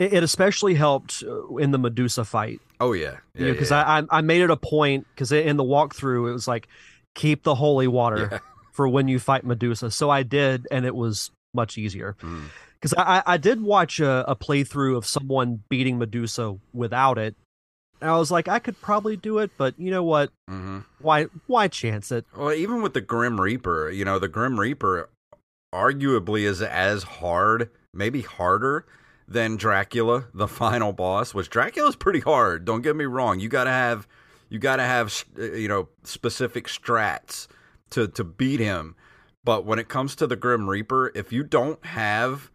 it, especially helped uh, in the Medusa fight. Oh yeah, yeah. Because yeah, yeah. I I made it a point because in the walkthrough it was like keep the holy water yeah. for when you fight Medusa. So I did, and it was much easier. Because mm. I I did watch a, a playthrough of someone beating Medusa without it, and I was like, I could probably do it, but you know what? Mm-hmm. Why why chance it? Well, even with the Grim Reaper, you know, the Grim Reaper arguably is as hard, maybe harder than Dracula, the final boss, which Dracula's pretty hard. Don't get me wrong. You got to have you got to have uh, you know specific strats to to beat him. But when it comes to the Grim Reaper, if you don't have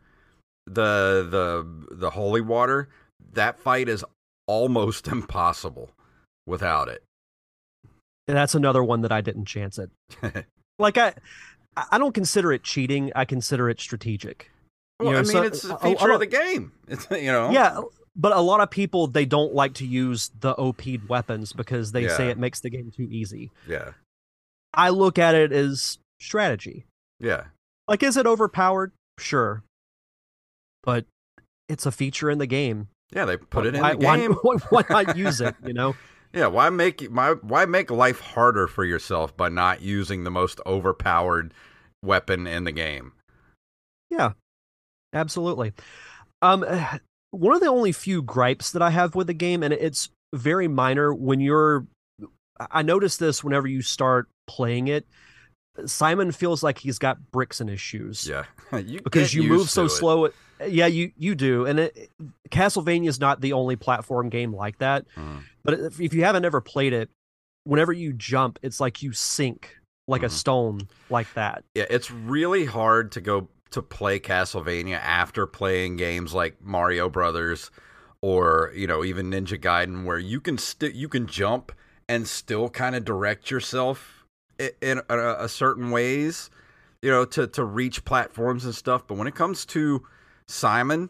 the the the holy water, that fight is almost impossible without it. And that's another one that I didn't chance it. like I I don't consider it cheating. I consider it strategic. Well, you know, I mean, so, it's a feature a, a, of the game. It's you know, yeah. But a lot of people they don't like to use the OP'd weapons because they yeah. say it makes the game too easy. Yeah. I look at it as strategy. Yeah. Like, is it overpowered? Sure. But it's a feature in the game. Yeah, they put it in why, the game. Why, why, why not use it? You know. Yeah, why make why why make life harder for yourself by not using the most overpowered weapon in the game? Yeah, absolutely. Um, one of the only few gripes that I have with the game, and it's very minor. When you're, I notice this whenever you start playing it. Simon feels like he's got bricks in his shoes. Yeah, you because you move so it. slow. Yeah, you you do, and it, Castlevania is not the only platform game like that. Mm. But if, if you haven't ever played it, whenever you jump, it's like you sink like mm. a stone like that. Yeah, it's really hard to go to play Castlevania after playing games like Mario Brothers or you know even Ninja Gaiden, where you can still you can jump and still kind of direct yourself in, in a, a certain ways, you know, to to reach platforms and stuff. But when it comes to Simon,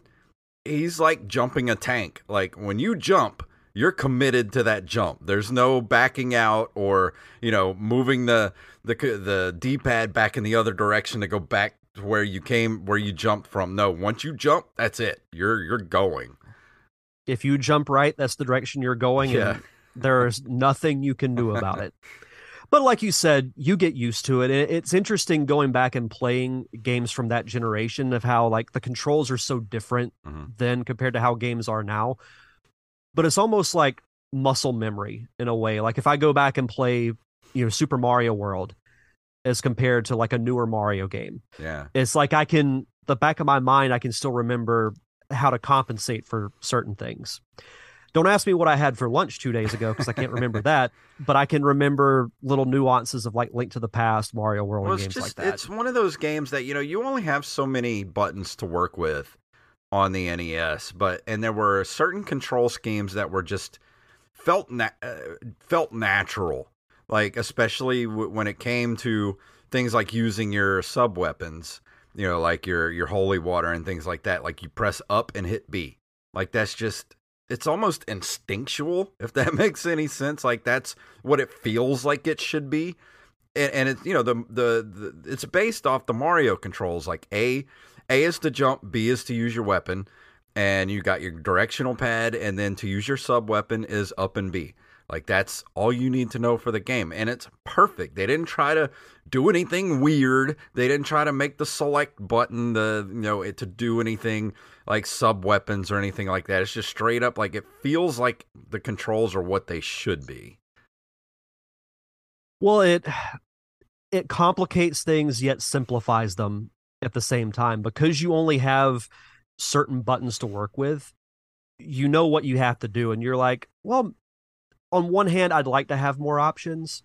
he's like jumping a tank. Like when you jump, you're committed to that jump. There's no backing out or you know moving the the the D-pad back in the other direction to go back where you came where you jumped from. No, once you jump, that's it. You're you're going. If you jump right, that's the direction you're going yeah. and there's nothing you can do about it. But like you said, you get used to it. It's interesting going back and playing games from that generation of how like the controls are so different mm-hmm. then compared to how games are now. But it's almost like muscle memory in a way. Like if I go back and play, you know, Super Mario World, as compared to like a newer Mario game. Yeah. It's like I can the back of my mind I can still remember how to compensate for certain things. Don't ask me what I had for lunch 2 days ago because I can't remember that, but I can remember little nuances of like Link to the Past, Mario World well, games just, like that. It's one of those games that you know you only have so many buttons to work with on the NES, but and there were certain control schemes that were just felt na- uh, felt natural like especially w- when it came to things like using your sub weapons you know like your your holy water and things like that like you press up and hit b. Like that's just it's almost instinctual if that makes any sense. Like that's what it feels like it should be. And, and it's you know the, the the it's based off the mario controls. Like a a is to jump b is to use your weapon and you got your directional pad and then to use your sub weapon is up and b Like that's all you need to know for the game, and it's perfect. They didn't try to do anything weird. They didn't try to make the select button the you know it to do anything like sub weapons or anything like that. It's just straight up like it feels like the controls are what they should be. Well, it it complicates things yet simplifies them at the same time because you only have certain buttons to work with. You know what you have to do, and you're like, well, on one hand, I'd like to have more options,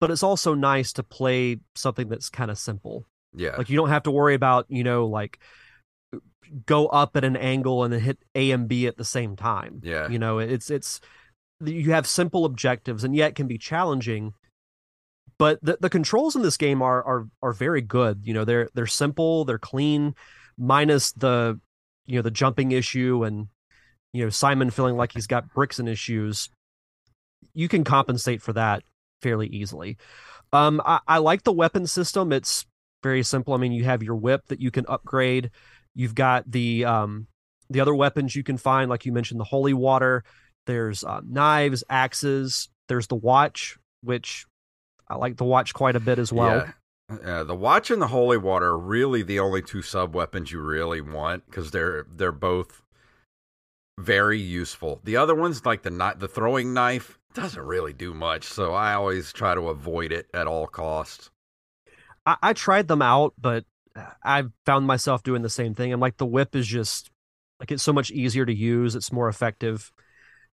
but it's also nice to play something that's kind of simple. Yeah. Like you don't have to worry about, you know, like go up at an angle and then hit A and B at the same time. Yeah. You know, it's it's you have simple objectives and yet can be challenging. But the, the controls in this game are are are very good. You know, they're they're simple, they're clean, minus the you know the jumping issue and you know Simon feeling like he's got bricks in his shoes, you can compensate for that fairly easily. Um, I, I like the weapon system. It's very simple. I mean, you have your whip that you can upgrade. You've got the um, the other weapons you can find, like you mentioned, the holy water. There's uh, knives, axes. There's the watch, which I like the watch quite a bit as well. Yeah. Uh, the watch and the holy water are really the only two sub weapons you really want because they're they're both very useful. The other ones, like the the throwing knife, doesn't really do much, so I always try to avoid it at all costs. I, I tried them out, but I found myself doing the same thing. I'm like, the whip is just like it's so much easier to use. It's more effective.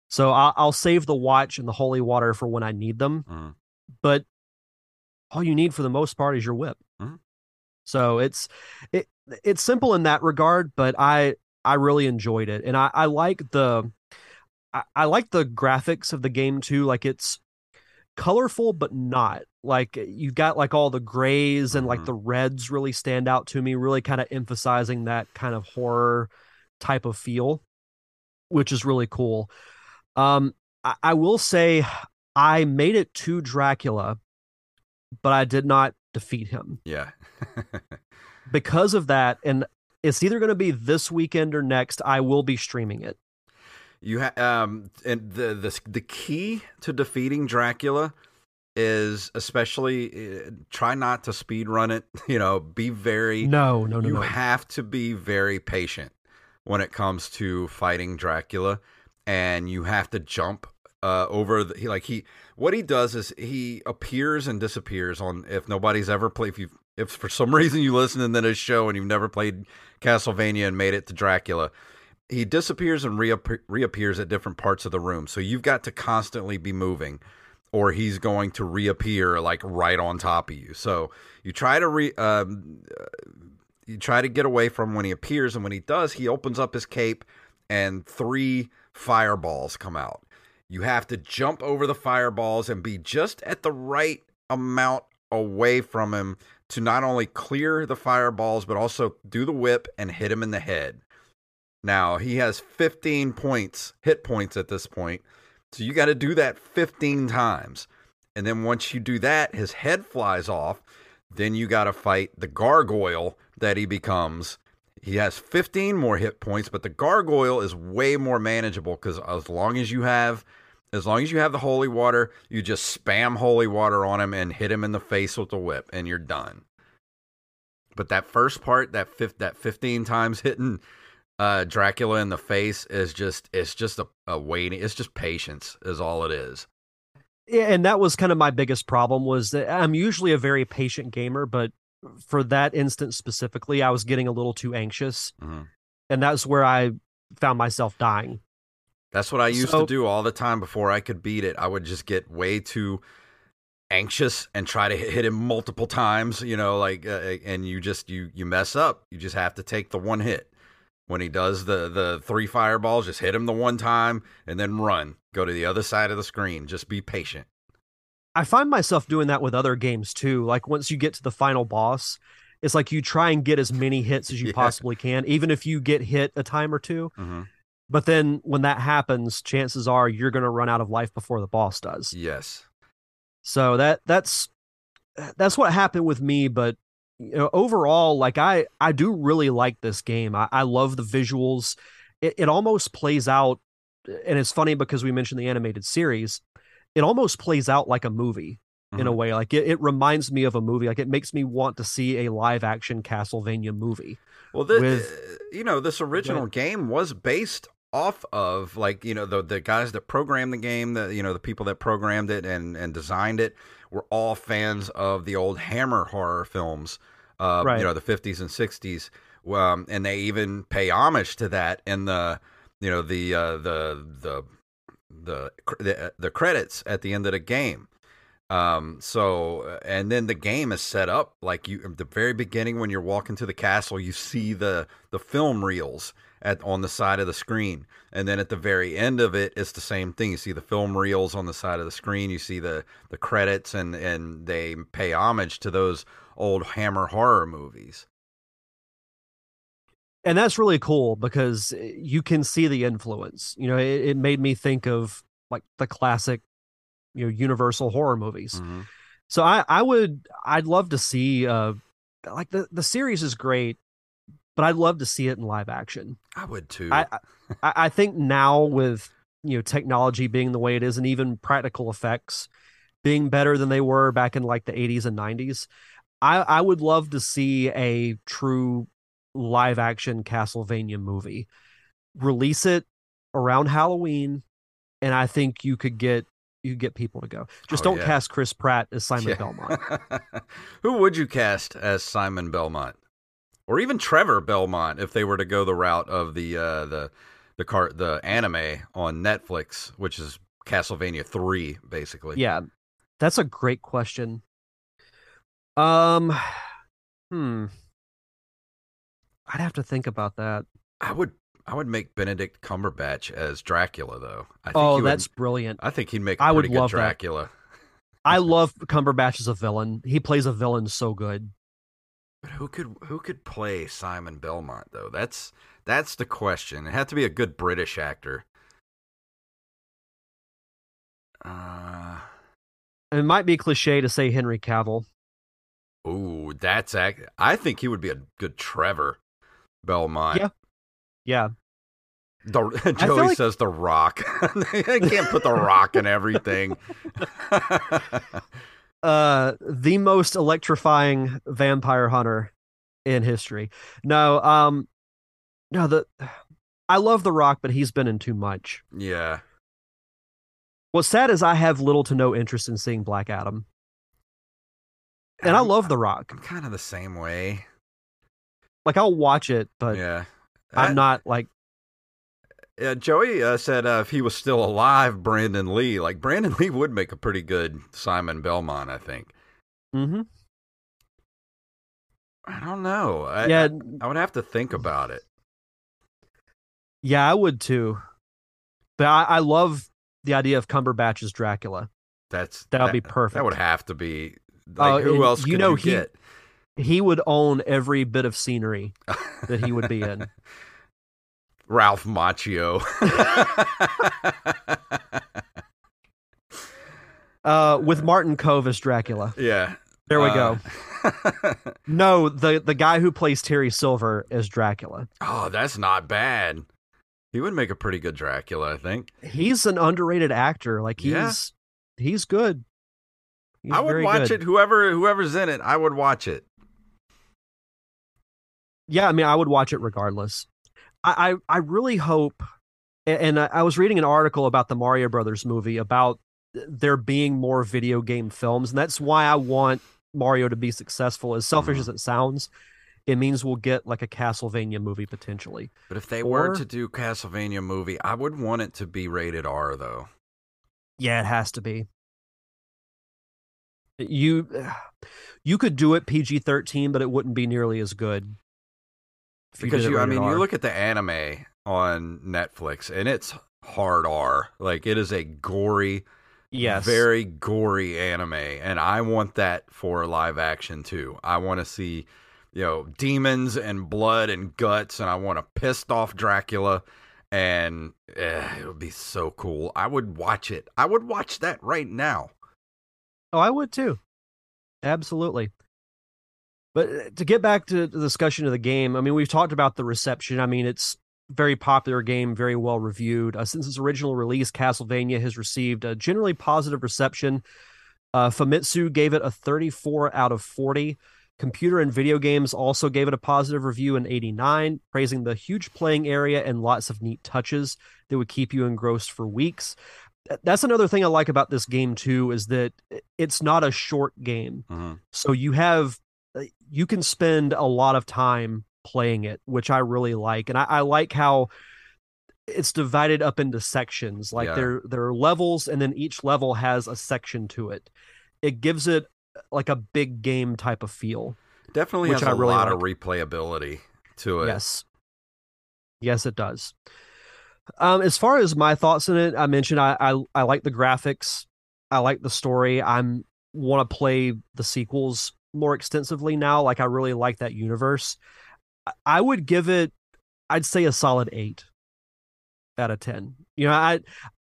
So I'll, I'll save the watch and the holy water for when I need them. Mm. But all you need for the most part is your whip. Mm. So it's it it's simple in that regard, but I I really enjoyed it, and I I like the I, I like the graphics of the game too. Like it's colorful, but not like you've got like all the grays and Mhm. like the reds really stand out to me, really kind of emphasizing that kind of horror type of feel, which is really cool. Um, I, I will say I made it to Dracula, but I did not defeat him Yeah. because of that. And it's either going to be this weekend or next. I will be streaming it. You ha- um and the the the key to defeating Dracula is especially uh, try not to speed run it, you know, be very No, no, no, you no. have to be very patient when it comes to fighting Dracula and you have to jump uh, over the he, like he what he does is he appears and disappears on if nobody's ever played if you if for some reason you listen to this show and you've never played Castlevania and made it to Dracula he disappears and reappe- reappears at different parts of the room. So you've got to constantly be moving or he's going to reappear like right on top of you. So you try to re um, you try to get away from when he appears and when he does he opens up his cape and three fireballs come out. You have to jump over the fireballs and be just at the right amount away from him to not only clear the fireballs but also do the whip and hit him in the head now he has 15 points hit points at this point so you got to do that 15 times and then once you do that his head flies off then you got to fight the gargoyle that he becomes. He has 15 more hit points, but the gargoyle is way more manageable because as long as you have, as long as you have the holy water, you just spam holy water on him and hit him in the face with the whip, and you're done. But that first part, that fifth, that 15 times hitting uh, Dracula in the face is just, it's just a, a waiting. It's just patience, is all it is. Yeah, and that was kind of my biggest problem was that I'm usually a very patient gamer, but for that instance specifically, I was getting a little too anxious, Mhm. and that's where I found myself dying. That's what I used So- to do all the time before I could beat it. I would just get way too anxious and try to hit him multiple times, you know, like uh, and you just you you mess up. You just have to take the one hit. When he does the the three fireballs, just hit him the one time and then run. Go to the other side of the screen. Just be patient. I find myself doing that with other games too. Like once you get to the final boss, it's like you try and get as many hits as you Yeah. possibly can, even if you get hit a time or two. hmm But then when that happens, chances are you're going to run out of life before the boss does. Yes. So that that's that's what happened with me. But you know, overall, like I I do really like this game. I, I love the visuals. It, it almost plays out and it's funny because we mentioned the animated series, it almost plays out like a movie in a Mhm. way. Like it, it reminds me of a movie. Like it makes me want to see a live action Castlevania movie. Well, the, with- you know, this original game was based off of like you know the the guys that programmed the game, the you know the people that programmed it and and designed it were all fans of the old Hammer horror films, uh, Right. you know the fifties and sixties, um, and they even pay homage to that in the you know the uh, the the the the, the credits at the end of the game. Um, so, uh, and then the game is set up like you, at the very beginning when you're walking to the castle, you see the, the film reels at, on the side of the screen. And then at the very end of it, it's the same thing. You see the film reels on the side of the screen. You see the, the credits and, and they pay homage to those old Hammer horror movies. and that's really cool because you can see the influence you know it, it made me think of like the classic you know universal horror movies Mhm. so i i would i'd love to see uh like the the series is great but i'd love to see it in live action I would too. I, I i think now with you know technology being the way it is and even practical effects being better than they were back in like the 80s and 90s i i would love to see a true live action castlevania movie release it around halloween and i think you could get you get people to go just Oh, don't yeah. cast chris pratt as simon Yeah. belmont Who would you cast as Simon Belmont, or even Trevor Belmont if they were to go the route of the uh, the the car the anime on Netflix, which is Castlevania three, basically. yeah that's a great question um hmm i'd have to think about that I would I would make Benedict Cumberbatch as Dracula though. I think oh he would, that's brilliant I think he'd make a I would love that. Dracula. I love Cumberbatch as a villain. He plays a villain so good. But who could who could play Simon Belmont though? That's that's the question. It had to be a good British actor. Uh It might be cliche to say Henry Cavill. Ooh, that's act. I think he would be a good Trevor Belmont. Yeah. Yeah. The, Joey like- says the Rock. I can't put the Rock in everything. Uh the most electrifying vampire hunter in history. No, um no the I love The Rock, but he's been in too much. yeah, What's sad is I have little to no interest in seeing Black Adam. And I I'm- love The Rock. I'm kind of the same way. Like I'll watch it, but yeah, I'm Uh, not like Uh, Joey uh, said uh, if he was still alive, Brandon Lee. Like Brandon Lee would make a pretty good Simon Belmont, I think. mhm. I don't know. I, Yeah, I, I would have to think about it. yeah, I would too. But I, I love the idea of Cumberbatch as Dracula. That's That would be perfect. That would have to be. Like, Oh, who else you could know you he- get? he would own every bit of scenery that he would be in. Ralph Macchio. Uh, with Martin Kove as Dracula. yeah. There we Uh, go. No, the the guy who plays Terry Silver is Dracula. oh, that's not bad. He would make a pretty good Dracula, I think. He's an underrated actor. Like he's Yeah. he's good. He's I would watch good. it. Whoever whoever's in it, I would watch it. Yeah, I mean, I would watch it regardless. I I, really hope. And I was reading an article about the Mario Brothers movie about there being more video game films, and that's why I want Mario to be successful. As selfish Mhm. as it sounds, it means we'll get like a Castlevania movie potentially. But if they were to do Castlevania movie, I would want it to be rated R though. Yeah, it has to be. You you could do it PG thirteen, but it wouldn't be nearly as good. If Because did it you, I rated mean, you look at the anime on Netflix, and it's hard R. Like it is a gory, yes, very gory anime, and I want that for live action too. I want to see, you know, demons and blood and guts, and I want a pissed off Dracula, and eh, it would be so cool. I would watch it. I would watch that right now. Oh, I would too. Absolutely. But uh, to get back to the discussion of the game, I mean, we've talked about the reception. I mean, it's very popular game, very well reviewed. Uh, since its original release, Castlevania has received a generally positive reception. Uh, Famitsu gave it a 34 out of 40. Computer and Video Games also gave it a positive review in 89, praising the huge playing area and lots of neat touches that would keep you engrossed for weeks. That's another thing I like about this game too is that it's not a short game. Mhm. So you have you can spend a lot of time playing it, which I really like. And I, I like how it's divided up into sections. Like Yeah. there there are levels and then each level has a section to it. It gives it like a big game type of feel. Definitely Which has I a really lot of replayability to it. Yes. Yes, it does. Um, as far as my thoughts in it, I mentioned I I, I like the graphics. I like the story. I'm want to play the sequels more extensively now. Like I really like that universe. I- would give it, I'd say a solid eight out of ten. You know, I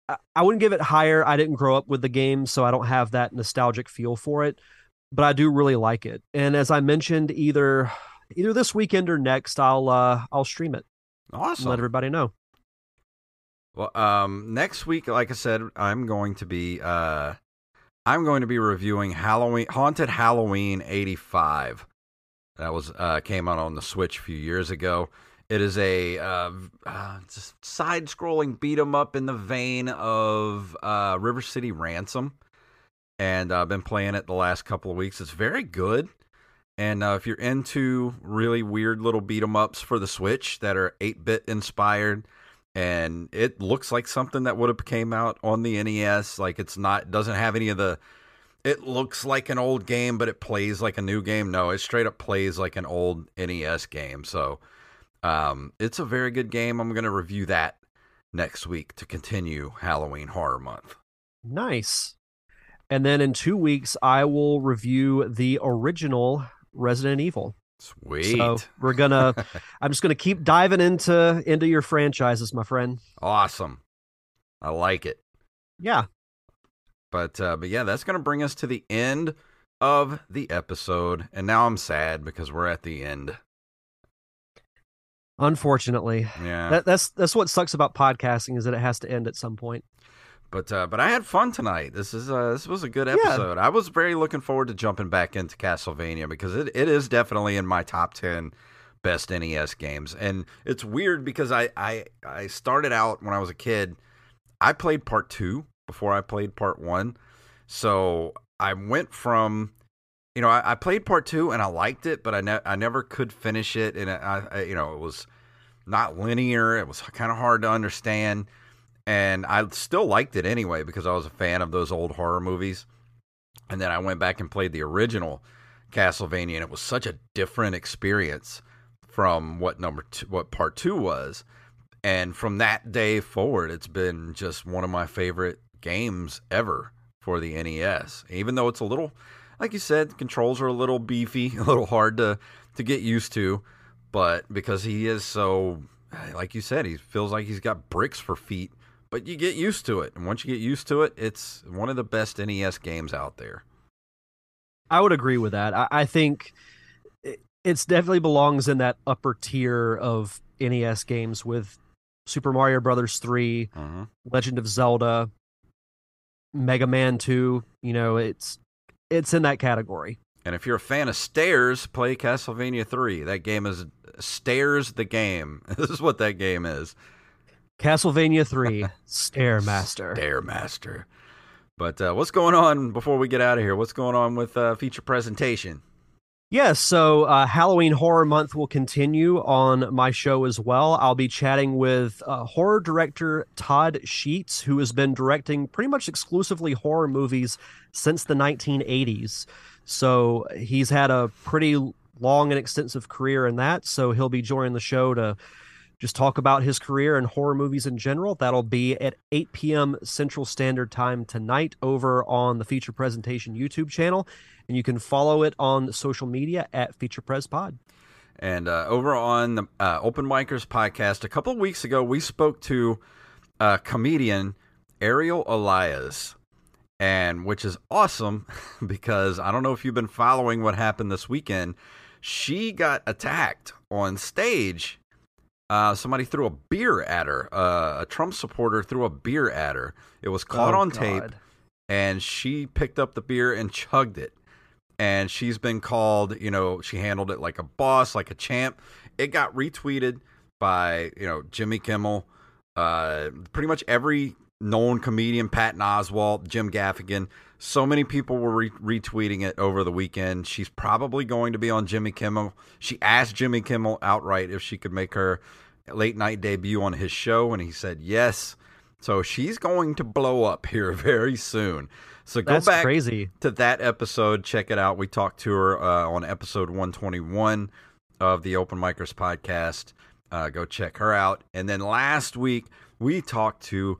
I- I wouldn't give it higher. I didn't grow up with the game, so I don't have that nostalgic feel for it. But I do really like it. And as I mentioned, either either this weekend or next, I'll uh I'll stream it Awesome. let everybody know. Well, um, next week, like I said, I'm going to be uh, I'm going to be reviewing Halloween Haunted Halloween '85. That was uh, came out on the Switch a few years ago. It is a uh, uh, side scrolling beat 'em up in the vein of uh, River City Ransom, and I've been playing it the last couple of weeks. It's very good. And uh, if you're into really weird little beat 'em ups for the Switch that are 8 bit inspired, and it looks like something that would have came out on the NES. Like it's not doesn't have any of the. It looks like an old game, but it plays like a new game. No, it straight up plays like an old NES game. So, um, it's a very good game. I'm going to review that next week to continue Halloween Horror Month. Nice. And then in two weeks, I will review the original Resident Evil. Sweet, So we're gonna. I'm just gonna keep diving into into your franchises, my friend. awesome. I like it. Yeah. But uh, but yeah, that's gonna bring us to the end of the episode. And now I'm sad because we're at the end. Unfortunately, Yeah. that, that's that's what sucks about podcasting is that it has to end at some point. But uh, but I had fun tonight. This is uh, this was a good Yeah. episode. I was very looking forward to jumping back into Castlevania because it, it is definitely in my top ten best NES games. And it's weird because I, I I started out when I was a kid. I played part two before I played part one, so I went from you know I, I played part two and I liked it, but I ne- I never could finish it, and I, I you know it was not linear. It was kind of hard to understand and I still liked it anyway because I was a fan of those old horror movies. And then I went back and played the original Castlevania, and it was such a different experience from what number two, what part two was. And from that day forward, it's been just one of my favorite games ever for the NES. Even though it's a little, like you said, controls are a little beefy, a little hard to to get used to, but because he is so, like you said, he feels like he's got bricks for feet but you get used to it. And once you get used to it, it's one of the best NES games out there. I would agree with that. I, I think it it's definitely belongs in that upper tier of NES games with Super Mario Brothers 3, Mm-hmm. Legend of Zelda, Mega Man 2. You know, it's it's in that category. And if you're a fan of stairs, play Castlevania 3. That game is Stairs the game. This is what that game is. Castlevania 3, Stairmaster. Stairmaster. But uh, what's going on before we get out of here? What's going on with uh, feature presentation? Yes, so uh, Halloween Horror Month will continue on my show as well. I'll be chatting with uh, horror director Todd Sheets, who has been directing pretty much exclusively horror movies since the 1980s. So he's had a pretty long and extensive career in that. So he'll be joining the show to just talk about his career and horror movies in general. That'll be at 8 p.m. Central Standard Time tonight over on the Feature Presentation YouTube channel. And you can follow it on social media at Feature Pres Pod. And uh, over on the uh, Open Micers podcast, a couple of weeks ago, we spoke to uh, comedian Ariel Elias, and which is awesome because I don't know if you've been following what happened this weekend. She got attacked on stage Uh, somebody threw a beer at her. Uh, a Trump supporter threw a beer at her. It was caught Oh, on tape, and she picked up the beer and chugged it. And she's been called, you know, she handled it like a boss, like a champ. It got retweeted by, you know, Jimmy Kimmel, uh, pretty much every known comedian, Patton Oswalt, Jim Gaffigan. So many people were re- retweeting it over the weekend. She's probably going to be on Jimmy Kimmel. She asked Jimmy Kimmel outright if she could make her late night debut on his show, and he said yes. So she's going to blow up here very soon. So go That's back crazy. to that episode. Check it out. We talked to her uh, on episode 121 of the Open Micers podcast. Uh, go check her out. And then last week, we talked to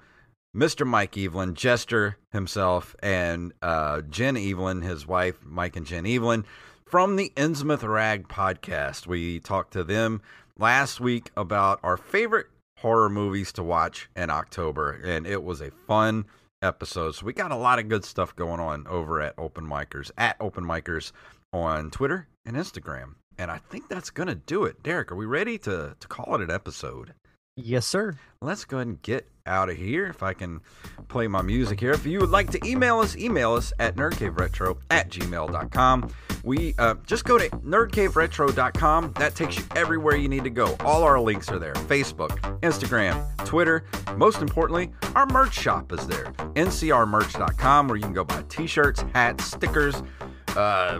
Mr. Mike Evelyn, Jester himself, and uh, Jen Evelyn, his wife, Mike and Jen Evelyn, from the Innsmouth Rag podcast. We talked to them last week about our favorite horror movies to watch in October, and it was a fun episode. So we got a lot of good stuff going on over at Open Micers, at Open Micers on Twitter and Instagram. And I think that's going to do it. Derek, are we ready to, to call it an episode? Yes, sir. let's go ahead and get out of here. If I can play my music here. If you would like to email us, email us at nerdcaveretro at gmail.com. We uh, just go to nerdcaveretro.com. That takes you everywhere you need to go. All our links are there Facebook, Instagram, Twitter. Most importantly, our merch shop is there. ncrmerch.com, where you can go buy t shirts, hats, stickers, uh,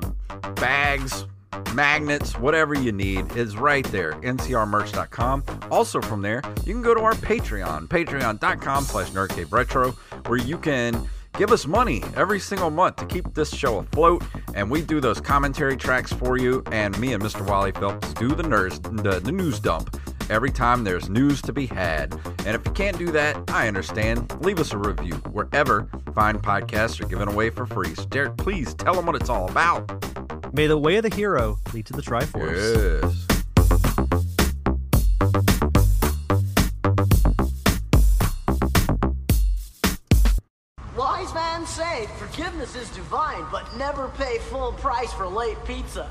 bags, magnets, whatever you need is right there, ncrmerch.com. Also from there, you can go to our Patreon, patreon.com slash nerdcaveretro, where you can give us money every single month to keep this show afloat, and we do those commentary tracks for you, and me and Mr. Wally Phelps do the, nurse, the, the news dump every time there's news to be had. And if you can't do that, I understand. Leave us a review wherever fine podcasts are given away for free. So Derek, please tell them what it's all about. May the way of the hero lead to the Triforce. Yes. Wise man say forgiveness is divine, but never pay full price for late pizza.